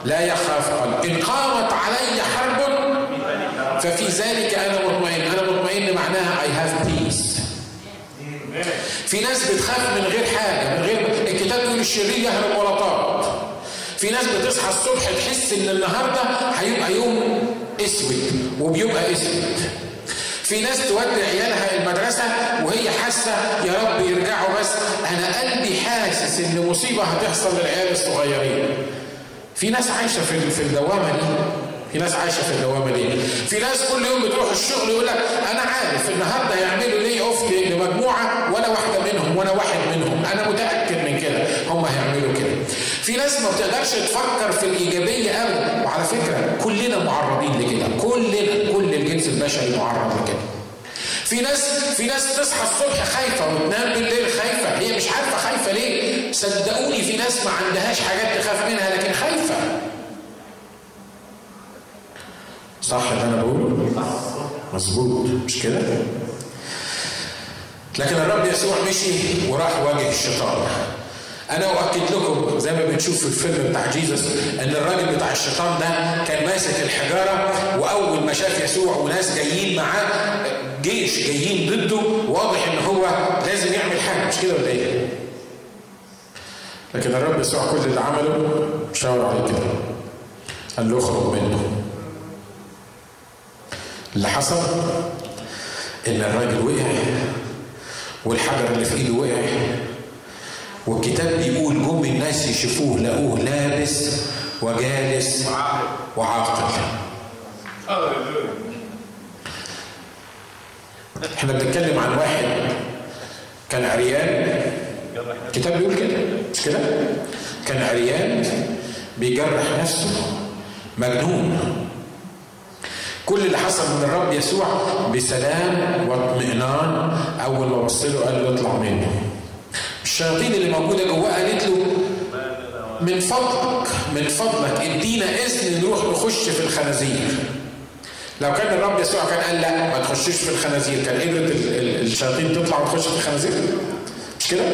لا يخاف إن قامت علي حرب ففي ذلك أنا مطمئن. أنا مطمئن معناها I have peace في ناس بتخاف من غير حاجة من غير الكتاب بيقول الشرير يهرب ولا طارد في ناس بتصحى الصبح تحس إن النهارده هيبقى يوم أسود وبيبقى أسود في ناس تودي عيالها المدرسة وهي حاسة يا رب يرجعوا بس أنا قلبي حاسس إن مصيبة هتحصل للعيال الصغيرين. في ناس عايشة في في الدوامة دي. في ناس عايشة في الدوامة دي. في ناس كل يوم بتروح الشغل يقول لك أنا عارف النهارده هيعملوا لي أوف لمجموعة وأنا واحد منهم، أنا متأكد من كده، هم هيعملوا كده. في ناس ما بتقدرش تفكر في الإيجابية أبدا، وعلى فكرة كلنا معرضين لكده، كلنا كل الجنس البشري معرض لكده. في ناس في ناس تصحى الصبح خايفة وتنام بالليل خايفة، هي مش عارفة خايفة ليه؟ صدقوني في ناس ما عندهاش حاجات تخاف منها لكن خايفة. صح اللي أنا بقوله؟ مظبوط مش كده؟ لكن الرب يسوع مشي وراح واجه الشيطان. أنا أؤكد لكم زي ما بنشوف في الفيلم بتاع جيسس إن الراجل بتاع الشيطان ده كان ماسك الحجارة وأول ما شاف يسوع وناس جايين معاه جيش جايين ضده واضح إن هو لازم يعمل حاجة. مش كده ولا إيه؟ لكن الرب يسوع كل اللي عمله شاور عليه كده. قال له اخرج منه. اللي حصل؟ إن الراجل وقع. والحجر اللي في إيده وقع والكتاب بيقول جم الناس يشوفوه لقوه لابس وجالس وعاقل. إحنا بنتكلم عن واحد كان عريان. الكتاب بيقول كده؟ مش كده؟ كان عريان بيجرح نفسه مجنون. كل اللي حصل من الرب يسوع بسلام واطمئنان. أول ما بص له قال له اطلع منه الشياطين اللي موجودة جواه قالت له من فضلك من فضلك ادينا إذن نروح نخش في الخنازير. لو كان الرب يسوع كان قال لا ما تخشوش في الخنازير. كان قدرت الشياطين تطلع وتخش في الخنازير؟ مش كده؟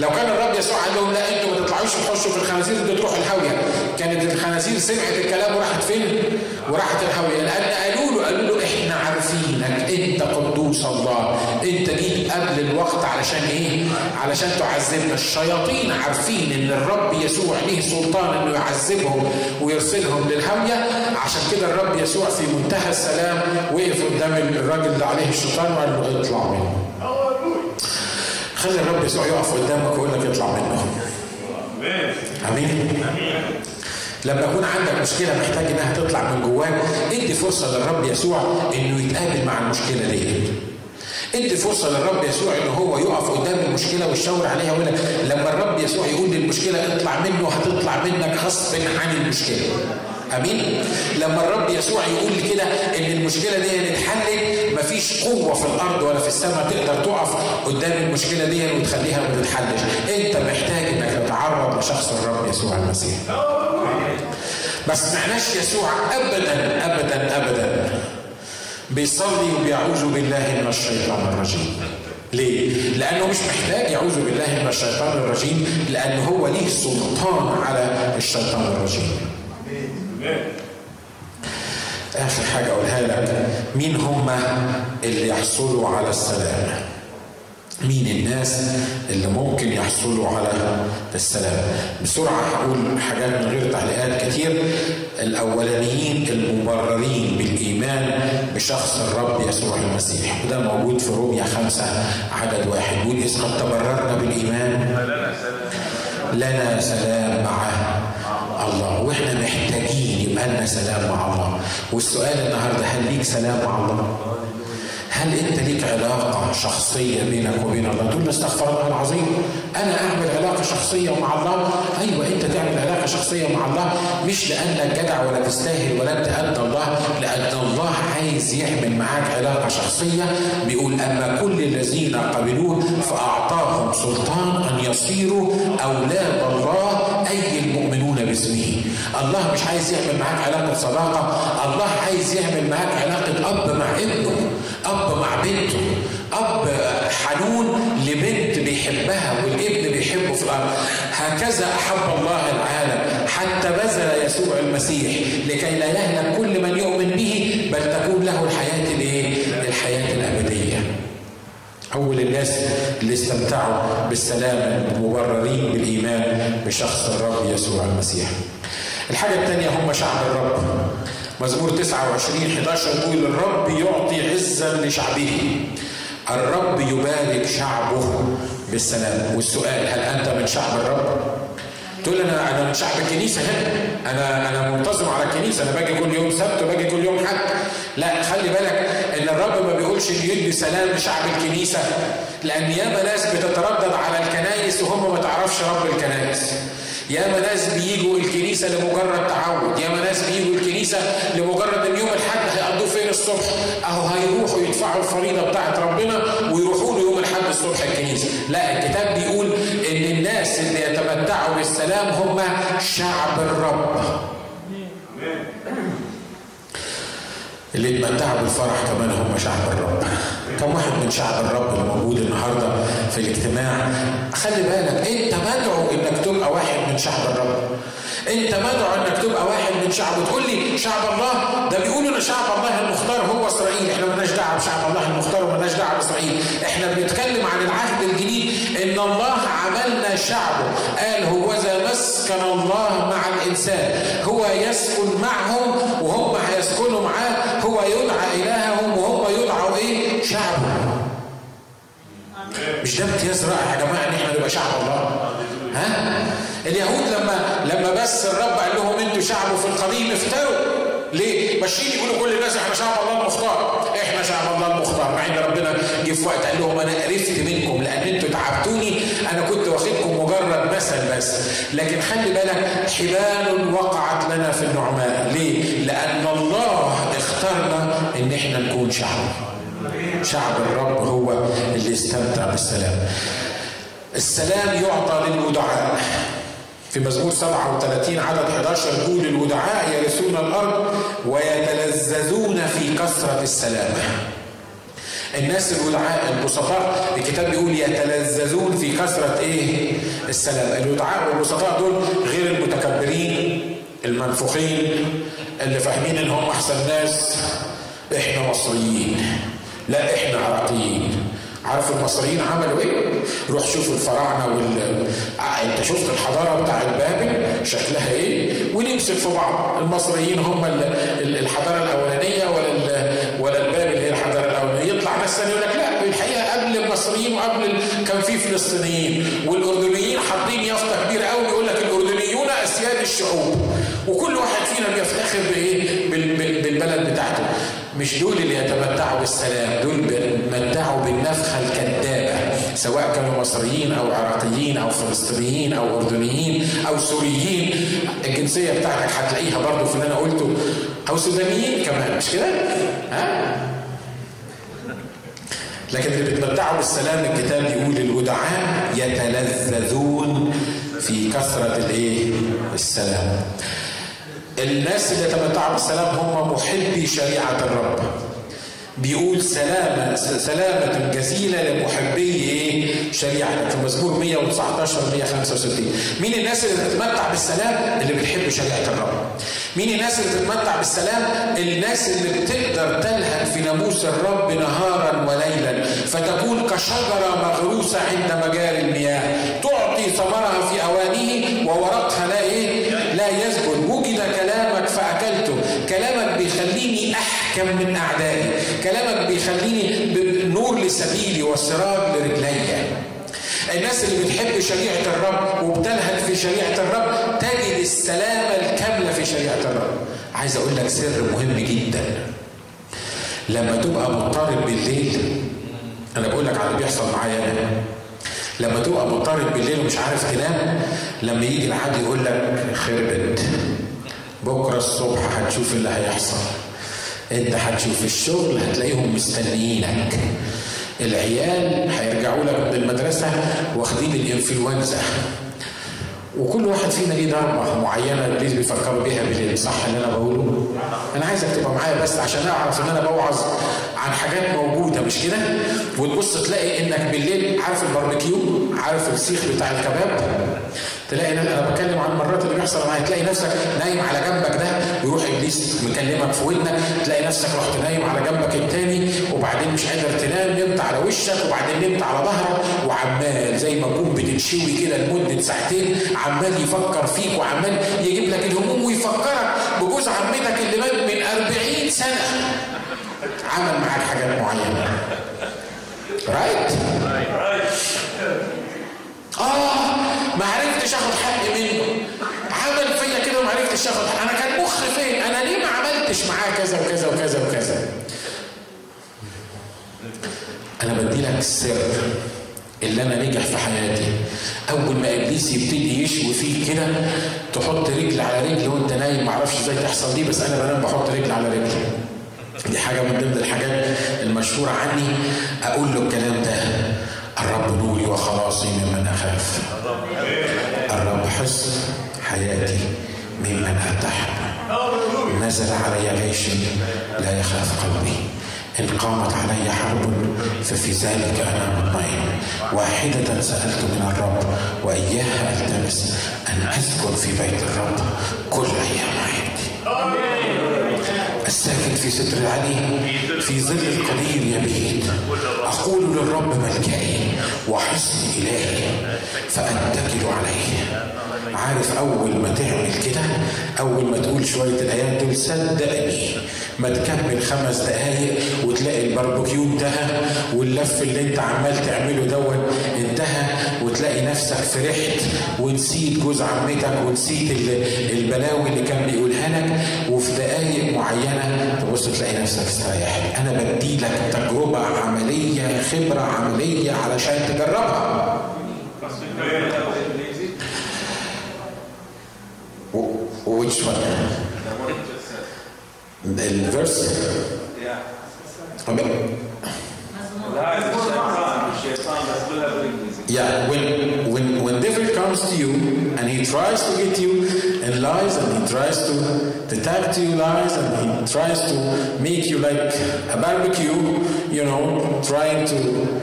لو كان الرب يسوع قال لهم لا أنتوا ما تطلعوش تخشوا في الخنازير أنتوا تروحوا الهاوية. كانت الخنازير سمعت الكلام وراحت فين؟ وراحت الهاوية. لأن الله انت جيت قبل الوقت علشان إيه؟ علشان تعذبنا. الشياطين عارفين ان الرب يسوع ليه سلطان انه يعذبهم ويرسلهم للهاويه عشان كده الرب يسوع في منتهى السلام وقف قدام الراجل اللي عليه الشيطان وقال له اطلع منه. خلي الرب يسوع يقف قدامك ويقول لك اطلع منه. آمين. لما يكون عندك مشكلة محتاج إنها تطلع من جواك. ادي فرصة للرب يسوع إنه يتقابل مع المشكلة دي. ادي فرصة للرب يسوع ان هو يقف قدام المشكلة ويشاور عليها ويقول لما الرب يسوع يقول للمشكلة اطلع منه هتطلع منك غصب عن المشكلة. آمين؟ لما الرب يسوع يقول كده إن المشكلة دي اتحلت مفيش قوة في الأرض ولا في السماء تقدر تقف قدام المشكلة دي وتخليها ما تتحلش. أنت محتاج إنك تتعرض لشخص الرب يسوع المسيح. ما سمعناش يسوع ابدا ابدا ابدا. بيصلي وبيعوذ بالله من الشيطان الرجيم ليه؟ لأنه مش محتاج يعوذ بالله من الشيطان الرجيم لأنه هو ليه سلطان على الشيطان الرجيم. آخر حاجة أقولها لك مين هم اللي يحصلوا على السلام مين الناس اللي ممكن يحصلوا على السلام؟ بسرعة هقول حاجات من غير تعليقات كتير. الأولانيين المبررين بالإيمان بشخص الرب يسوع المسيح وده موجود في روميا خمسة عدد واحد. بيقول إذ قد تبررنا بالإيمان؟ لنا سلام مع الله. وإحنا محتاجين يبقى لنا سلام مع الله. والسؤال النهارده هل ليك سلام مع الله؟ هل انت ليك علاقة شخصية بينك وبين الله؟ تقول استغفر الله العظيم. أنا أعمل علاقة شخصية مع الله. أيوه أنت تعمل علاقة شخصية مع الله. مش لأنك جدع ولا تستاهل ولا أنت قد الله. لأن الله عايز يعمل معاك علاقة شخصية. بيقول أما كل الذين قبلوه فأعطاهم سلطان أن يصيروا أولاد الله أي المؤمنون باسمه. الله مش عايز يعمل معاك علاقة صداقة الله عايز يعمل معاك علاقة أب مع ابنه أب مع بنته أب حنون لبنت بيحبها والابن بيحبه في الأرض هكذا أحب الله العالم حتى بذل يسوع المسيح لكي لا يهلك كل من يؤمن به بل تكون له الحياة الايه؟ الحياة الأبدية. أول الناس اللي استمتعوا بالسلام المبررين بالإيمان بشخص الرب يسوع المسيح. الحاجة الثانية هم شعب الرب. مزمور 29 11 يقول الرب يعطي عزا لشعبه. الرب يبارك شعبه بالسلام. والسؤال هل أنت من شعب الرب؟ تقول أنا أنا من شعب الكنيسة هنا. أنا أنا منتظم على الكنيسة. أنا باجي كل يوم سبت وباجي كل يوم حد لا خلي بالك إن الرب ما بيقولش يدي سلام لشعب الكنيسة. لأن ياما ناس بتتردد على الكنايس وهم ما تعرفش رب الكنايس ياما ناس بيجوا الكنيسة لمجرد تعود. ياما ناس بيجوا الكنيسة لمجرد إن يوم الحد هيقضوه فين الصبح؟ أهو هيروحوا يدفعوا الفريضة بتاعت ربنا ويروحوا له يوم الحد الصبح الكنيسة. لا الكتاب بيقول إن الناس اللي يتمتعوا بالسلام هم شعب الرب. اللي يتمتعوا بالفرح كمان هم شعب الرب. كم واحد من شعب الرب اللي موجود النهارده في الاجتماع؟ خلي بالك أنت مدعو إنك تبقى واحد من شعب الرب. انت مدعو انك تبقى واحد من شعبه تقول لي شعب الله؟ ده بيقولوا إن شعب الله المختار هو إسرائيل. إحنا مالناش دعوة بشعب الله المختار ومالناش دعوة بإسرائيل. إحنا بنتكلم عن العهد الجديد. إن الله عملنا شعبه قال هو ذا مسكن الله مع الإنسان. هو يسكن معهم وهم هيسكنوا معاه. هو يدعى إلههم وهم يدعوا إيه؟ شعبه مش ده امتياز رائع يا جماعة إن إحنا نبقى شعب الله؟ ها اليهود لما لما بس الرب قال لهم أنتوا شعبه في القديم افتروا ليه؟ ماشيين يقولوا كل الناس إحنا شعب الله المختار، إحنا شعب الله المختار، مع إن ربنا جه في وقت قال لهم أنا قرفت منكم لأن أنتوا تعبتوني أنا كنت واخدكم مجرد مثل بس، لكن خلي بالك حبال وقعت لنا في النعماء، ليه؟ لأن الله اختارنا إن إحنا نكون شعب. شعب الرب هو اللي استمتع بالسلام. السلام يعطى للودعاء في مزمور 37 عدد 11 يقول الودعاء يرثون الأرض ويتلذذون في كثرة السلام. الناس الودعاء البسطاء الكتاب بيقول يتلذذون في كثرة إيه؟ السلام. الودعاء والبسطاء دول غير المتكبرين المنفوخين اللي فاهمين إن هم أحسن ناس إحنا مصريين لا إحنا عراقيين عارف المصريين عملوا إيه؟ روح شوف الفراعنة وال آه أنت شفت الحضارة بتاعت بابل شكلها إيه؟ ونمسك في بعض. المصريين هم الحضارة الأولانية ولا ولا البابل هي الحضارة الأولانية. يطلع ناس يقول لك لا الحقيقة قبل المصريين وقبل كان في فلسطينيين. والأردنيين حاطين يافطة كبيرة قوي يقول لك الأردنيون أسياد الشعوب. وكل واحد فينا بيفتخر بإيه؟ بالبلد بتاعته. مش دول اللي يتمتعوا بالسلام دول بيتمتعوا بالنفخة الكذابة سواء كانوا مصريين أو عراقيين أو فلسطينيين أو أردنيين أو سوريين الجنسية بتاعتك هتلاقيها برضو في اللي أنا قلته أو سودانيين كمان مش كده؟ ها؟ لكن اللي بيتمتعوا بالسلام الكتاب يقول الودعاء يتلذذون في كثرة الإيه؟ السلام. الناس اللي تمتعوا بالسلام هم محبي شريعة الرب بيقول سلامة سلامة جزيلة لمحبي؟ شريعة في مزمور 119 165 مين الناس اللي بتتمتع بالسلام؟ اللي بتحب شريعة الرب مين الناس اللي بتتمتع بالسلام؟ الناس اللي بتقدر تلهج في ناموس الرب نهارا وليلا فتكون كشجرة مغروسة عند مجاري المياه تعطي ثمرها في أوانه وورقها لا إيه؟ لا يزبد بيخليني أحكم من أعدائي. كلامك بيخليني نور لسبيلي وسراج لرجلي. الناس اللي بتحب شريعة الرب وبتلهج في شريعة الرب تجد السلامة الكاملة في شريعة الرب. عايز أقول لك سر مهم جدا. لما تبقى مضطرب بالليل أنا بقول لك على اللي بيحصل معايا أنا لما تبقى مضطرب بالليل ومش عارف تنام لما يجي الحد يقول لك خربت. بكرة الصبح هتشوف اللي هيحصل. انت هتشوف الشغل هتلاقيهم مستنيينك. العيال هيرجعوا لك من المدرسة واخدين الإنفلونزا. وكل واحد فينا ليه ضربة معينة ابليس بيفكروا بيها بالليل صح اللي أنا بقوله؟ أنا عايزك تبقى معايا بس عشان أعرف إن أنا بوعظ عن حاجات موجودة مش كده؟ وتبص تلاقي إنك بالليل عارف الباربيكيو عارف السيخ بتاع الكباب تلاقي أنا بتكلم عن المرات اللي بيحصل معايا تلاقي نفسك نايم على جنبك ده ويروح إبليس مكلمك في ودنك تلاقي نفسك رحت نايم على جنبك التاني وبعدين مش قادر تنام نمت على وشك وبعدين نمت على ظهرك وعمال زي ما تكون بتنشوي كده لمدة ساعتين عمال يفكر فيك وعمال يجيب لك الهموم ويفكرك بجوز عمتك اللي مات من 40 سنة عمل معاك حاجات معينة. رايت آه ما عرفتش آخد حقي منه. عمل فيا كده وما عرفتش آخد أنا كان مخي فين؟ أنا ليه ما عملتش معاه كذا وكذا وكذا وكذا؟ أنا بدي لك السر اللي أنا نجح في حياتي. أول ما إبليس يبتدي يشوي فيك كده تحط رجل على رجل وأنت نايم معرفش إزاي تحصل دي بس أنا بنام بحط رجل على رجل. دي حاجة من ضمن الحاجات المشهورة عني أقول له الكلام ده الرب نوري وخلاصي ممن أخاف. الرب حصن حياتي ممن ارتحب نزل علي جيش لا يخاف قلبي إن قامت علي حرب ففي ذلك أنا مطمئن. واحدة سألت من الرب وإياها ألتمس أن أسكن في بيت الرب كل أيام حياتي الساكن في ستر العلي في ظل القدير يبيت. أقول للرب ملجئي وحصن إلهي فأتكل عليه. عارف أول ما تعمل كده؟ أول ما تقول شوية الآيات دول صدقني ما تكمل خمس دقايق وتلاقي الباربيكيو انتهى واللف اللي انت عمال تعمله دون انتهى وتلاقي نفسك فرحت ونسيت جوز عمتك ونسيت البلاوي اللي كان بيقولها لك وفي دقايق معينة تبص تلاقي نفسك استريحت. أنا بدي لك تجربة عملية خبرة عملية علشان تجربها. Which one? the verse. Yeah. Yeah, when, when, when devil comes to you and he tries to get you and lies and he tries to detect you lies and he tries to make you like a barbecue, you know, trying to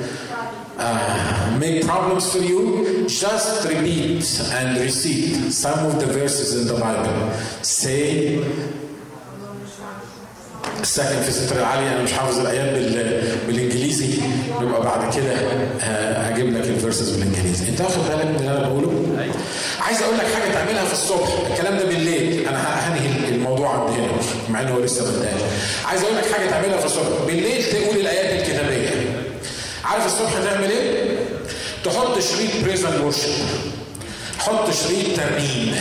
uh, make problems for you, just repeat and recite some of the verses in the Bible. Say ساكن في ستر العلي أنا مش حافظ الآيات بالإنجليزي نبقى بعد كده هجيب لك ال verses بالإنجليزي. أنت واخد بالك من اللي أنا بقوله؟ عايز أقول لك حاجة تعملها في الصبح، الكلام ده بالليل، أنا هنهي الموضوع عند هنا مع إن هو لسه ما. عايز أقول لك حاجة تعملها في الصبح، بالليل تقول الآيات الكتابية. عارف الصبح تعمل إيه؟ تحط شريط praise and worship. حط شريط ترنيم.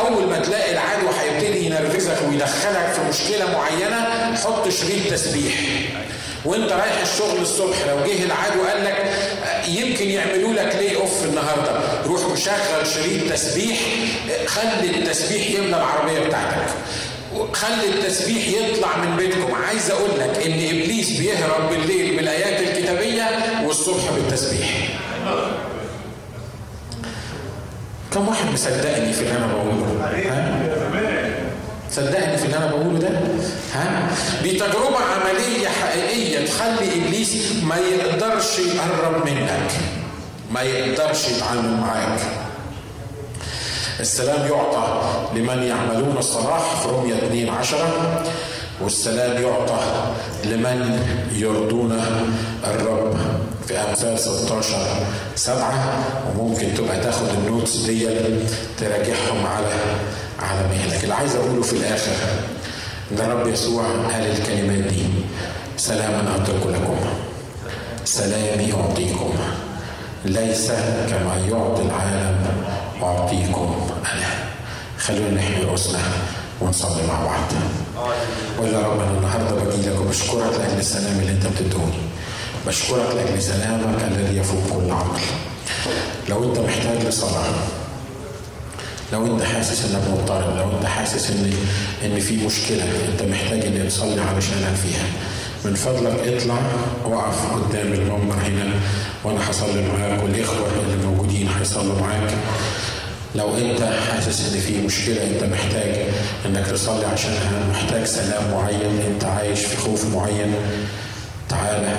أول ما تلاقي العدو هيبتدي ينرفزك ويدخلك في مشكلة معينة حط شريط تسبيح. وأنت رايح الشغل الصبح لو جه العدو قال لك يمكن يعملوا لك ليه اوف النهارده. روح مشغل شريط تسبيح خلي التسبيح يملى العربية بتاعتك. خلي التسبيح يطلع من بيتكم. عايز أقول لك إن إبليس بيهرب بالليل بالايات الكتابية والصبح بالتسبيح. كم واحد مصدقني في اللي أنا بقوله؟ ها؟ صدقني في اللي أنا بقوله ده؟ ها؟ دي تجربة عملية حقيقية تخلي إبليس ما يقدرش يقرب منك. ما يقدرش يتعامل معاك. السلام يعطى لمن يعملون الصلاح في رومية 2 10 والسلام يعطى لمن يرضون الرب في أمثال 16 7 وممكن تبقى تاخد النوتس دي تراجعهم على على مهلك. اللي عايز أقوله في الآخر ان الرب يسوع قال الكلمات دي سلاما اترك لكم. سلامي اعطيكم ليس كما يعطي العالم اعطيكم أنا. خلونا نحمي رؤوسنا ونصلي مع بعض. ولا ربنا النهارده باجي لك وبشكرك لأجل السلام اللي أنت بتدوني بشكرك لاجل سلامك الذي يفوق كل عقل لو انت محتاج لصلاه لو انت حاسس انك مضطرب لو انت حاسس ان ان في مشكلة انت محتاج ان تصلي علشانك فيها. من فضلك اطلع وقف قدام المنبر هنا وأنا هصلي معاك والاخوه اللي موجودين هيصلوا معاك. لو انت حاسس ان في مشكلة انت محتاج انك تصلي عشانها محتاج سلام معين انت عايش في خوف معين. تعالى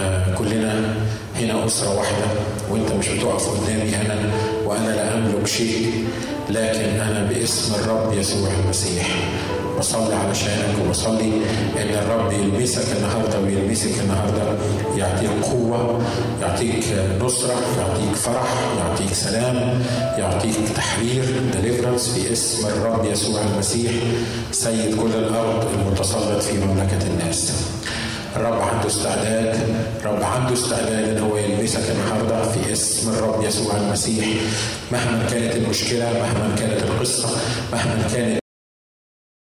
آه كلنا هنا أسرة واحدة وأنت مش بتقف قدامي أنا وأنا لا أملك شيء لكن أنا باسم الرب يسوع المسيح. بصلي علشانك وبصلي إن الرب يلمسك النهارده ويلمسك النهارده يعطيك قوة يعطيك نصرة يعطيك فرح يعطيك سلام يعطيك تحرير ديليفرنس في اسم الرب يسوع المسيح سيد كل الأرض المتسلط في مملكة الناس. الرب عنده استعداد الرب عنده استعداد إن هو يلمسك النهارده في اسم الرب يسوع المسيح. مهما كانت المشكلة مهما كانت القصة مهما كانت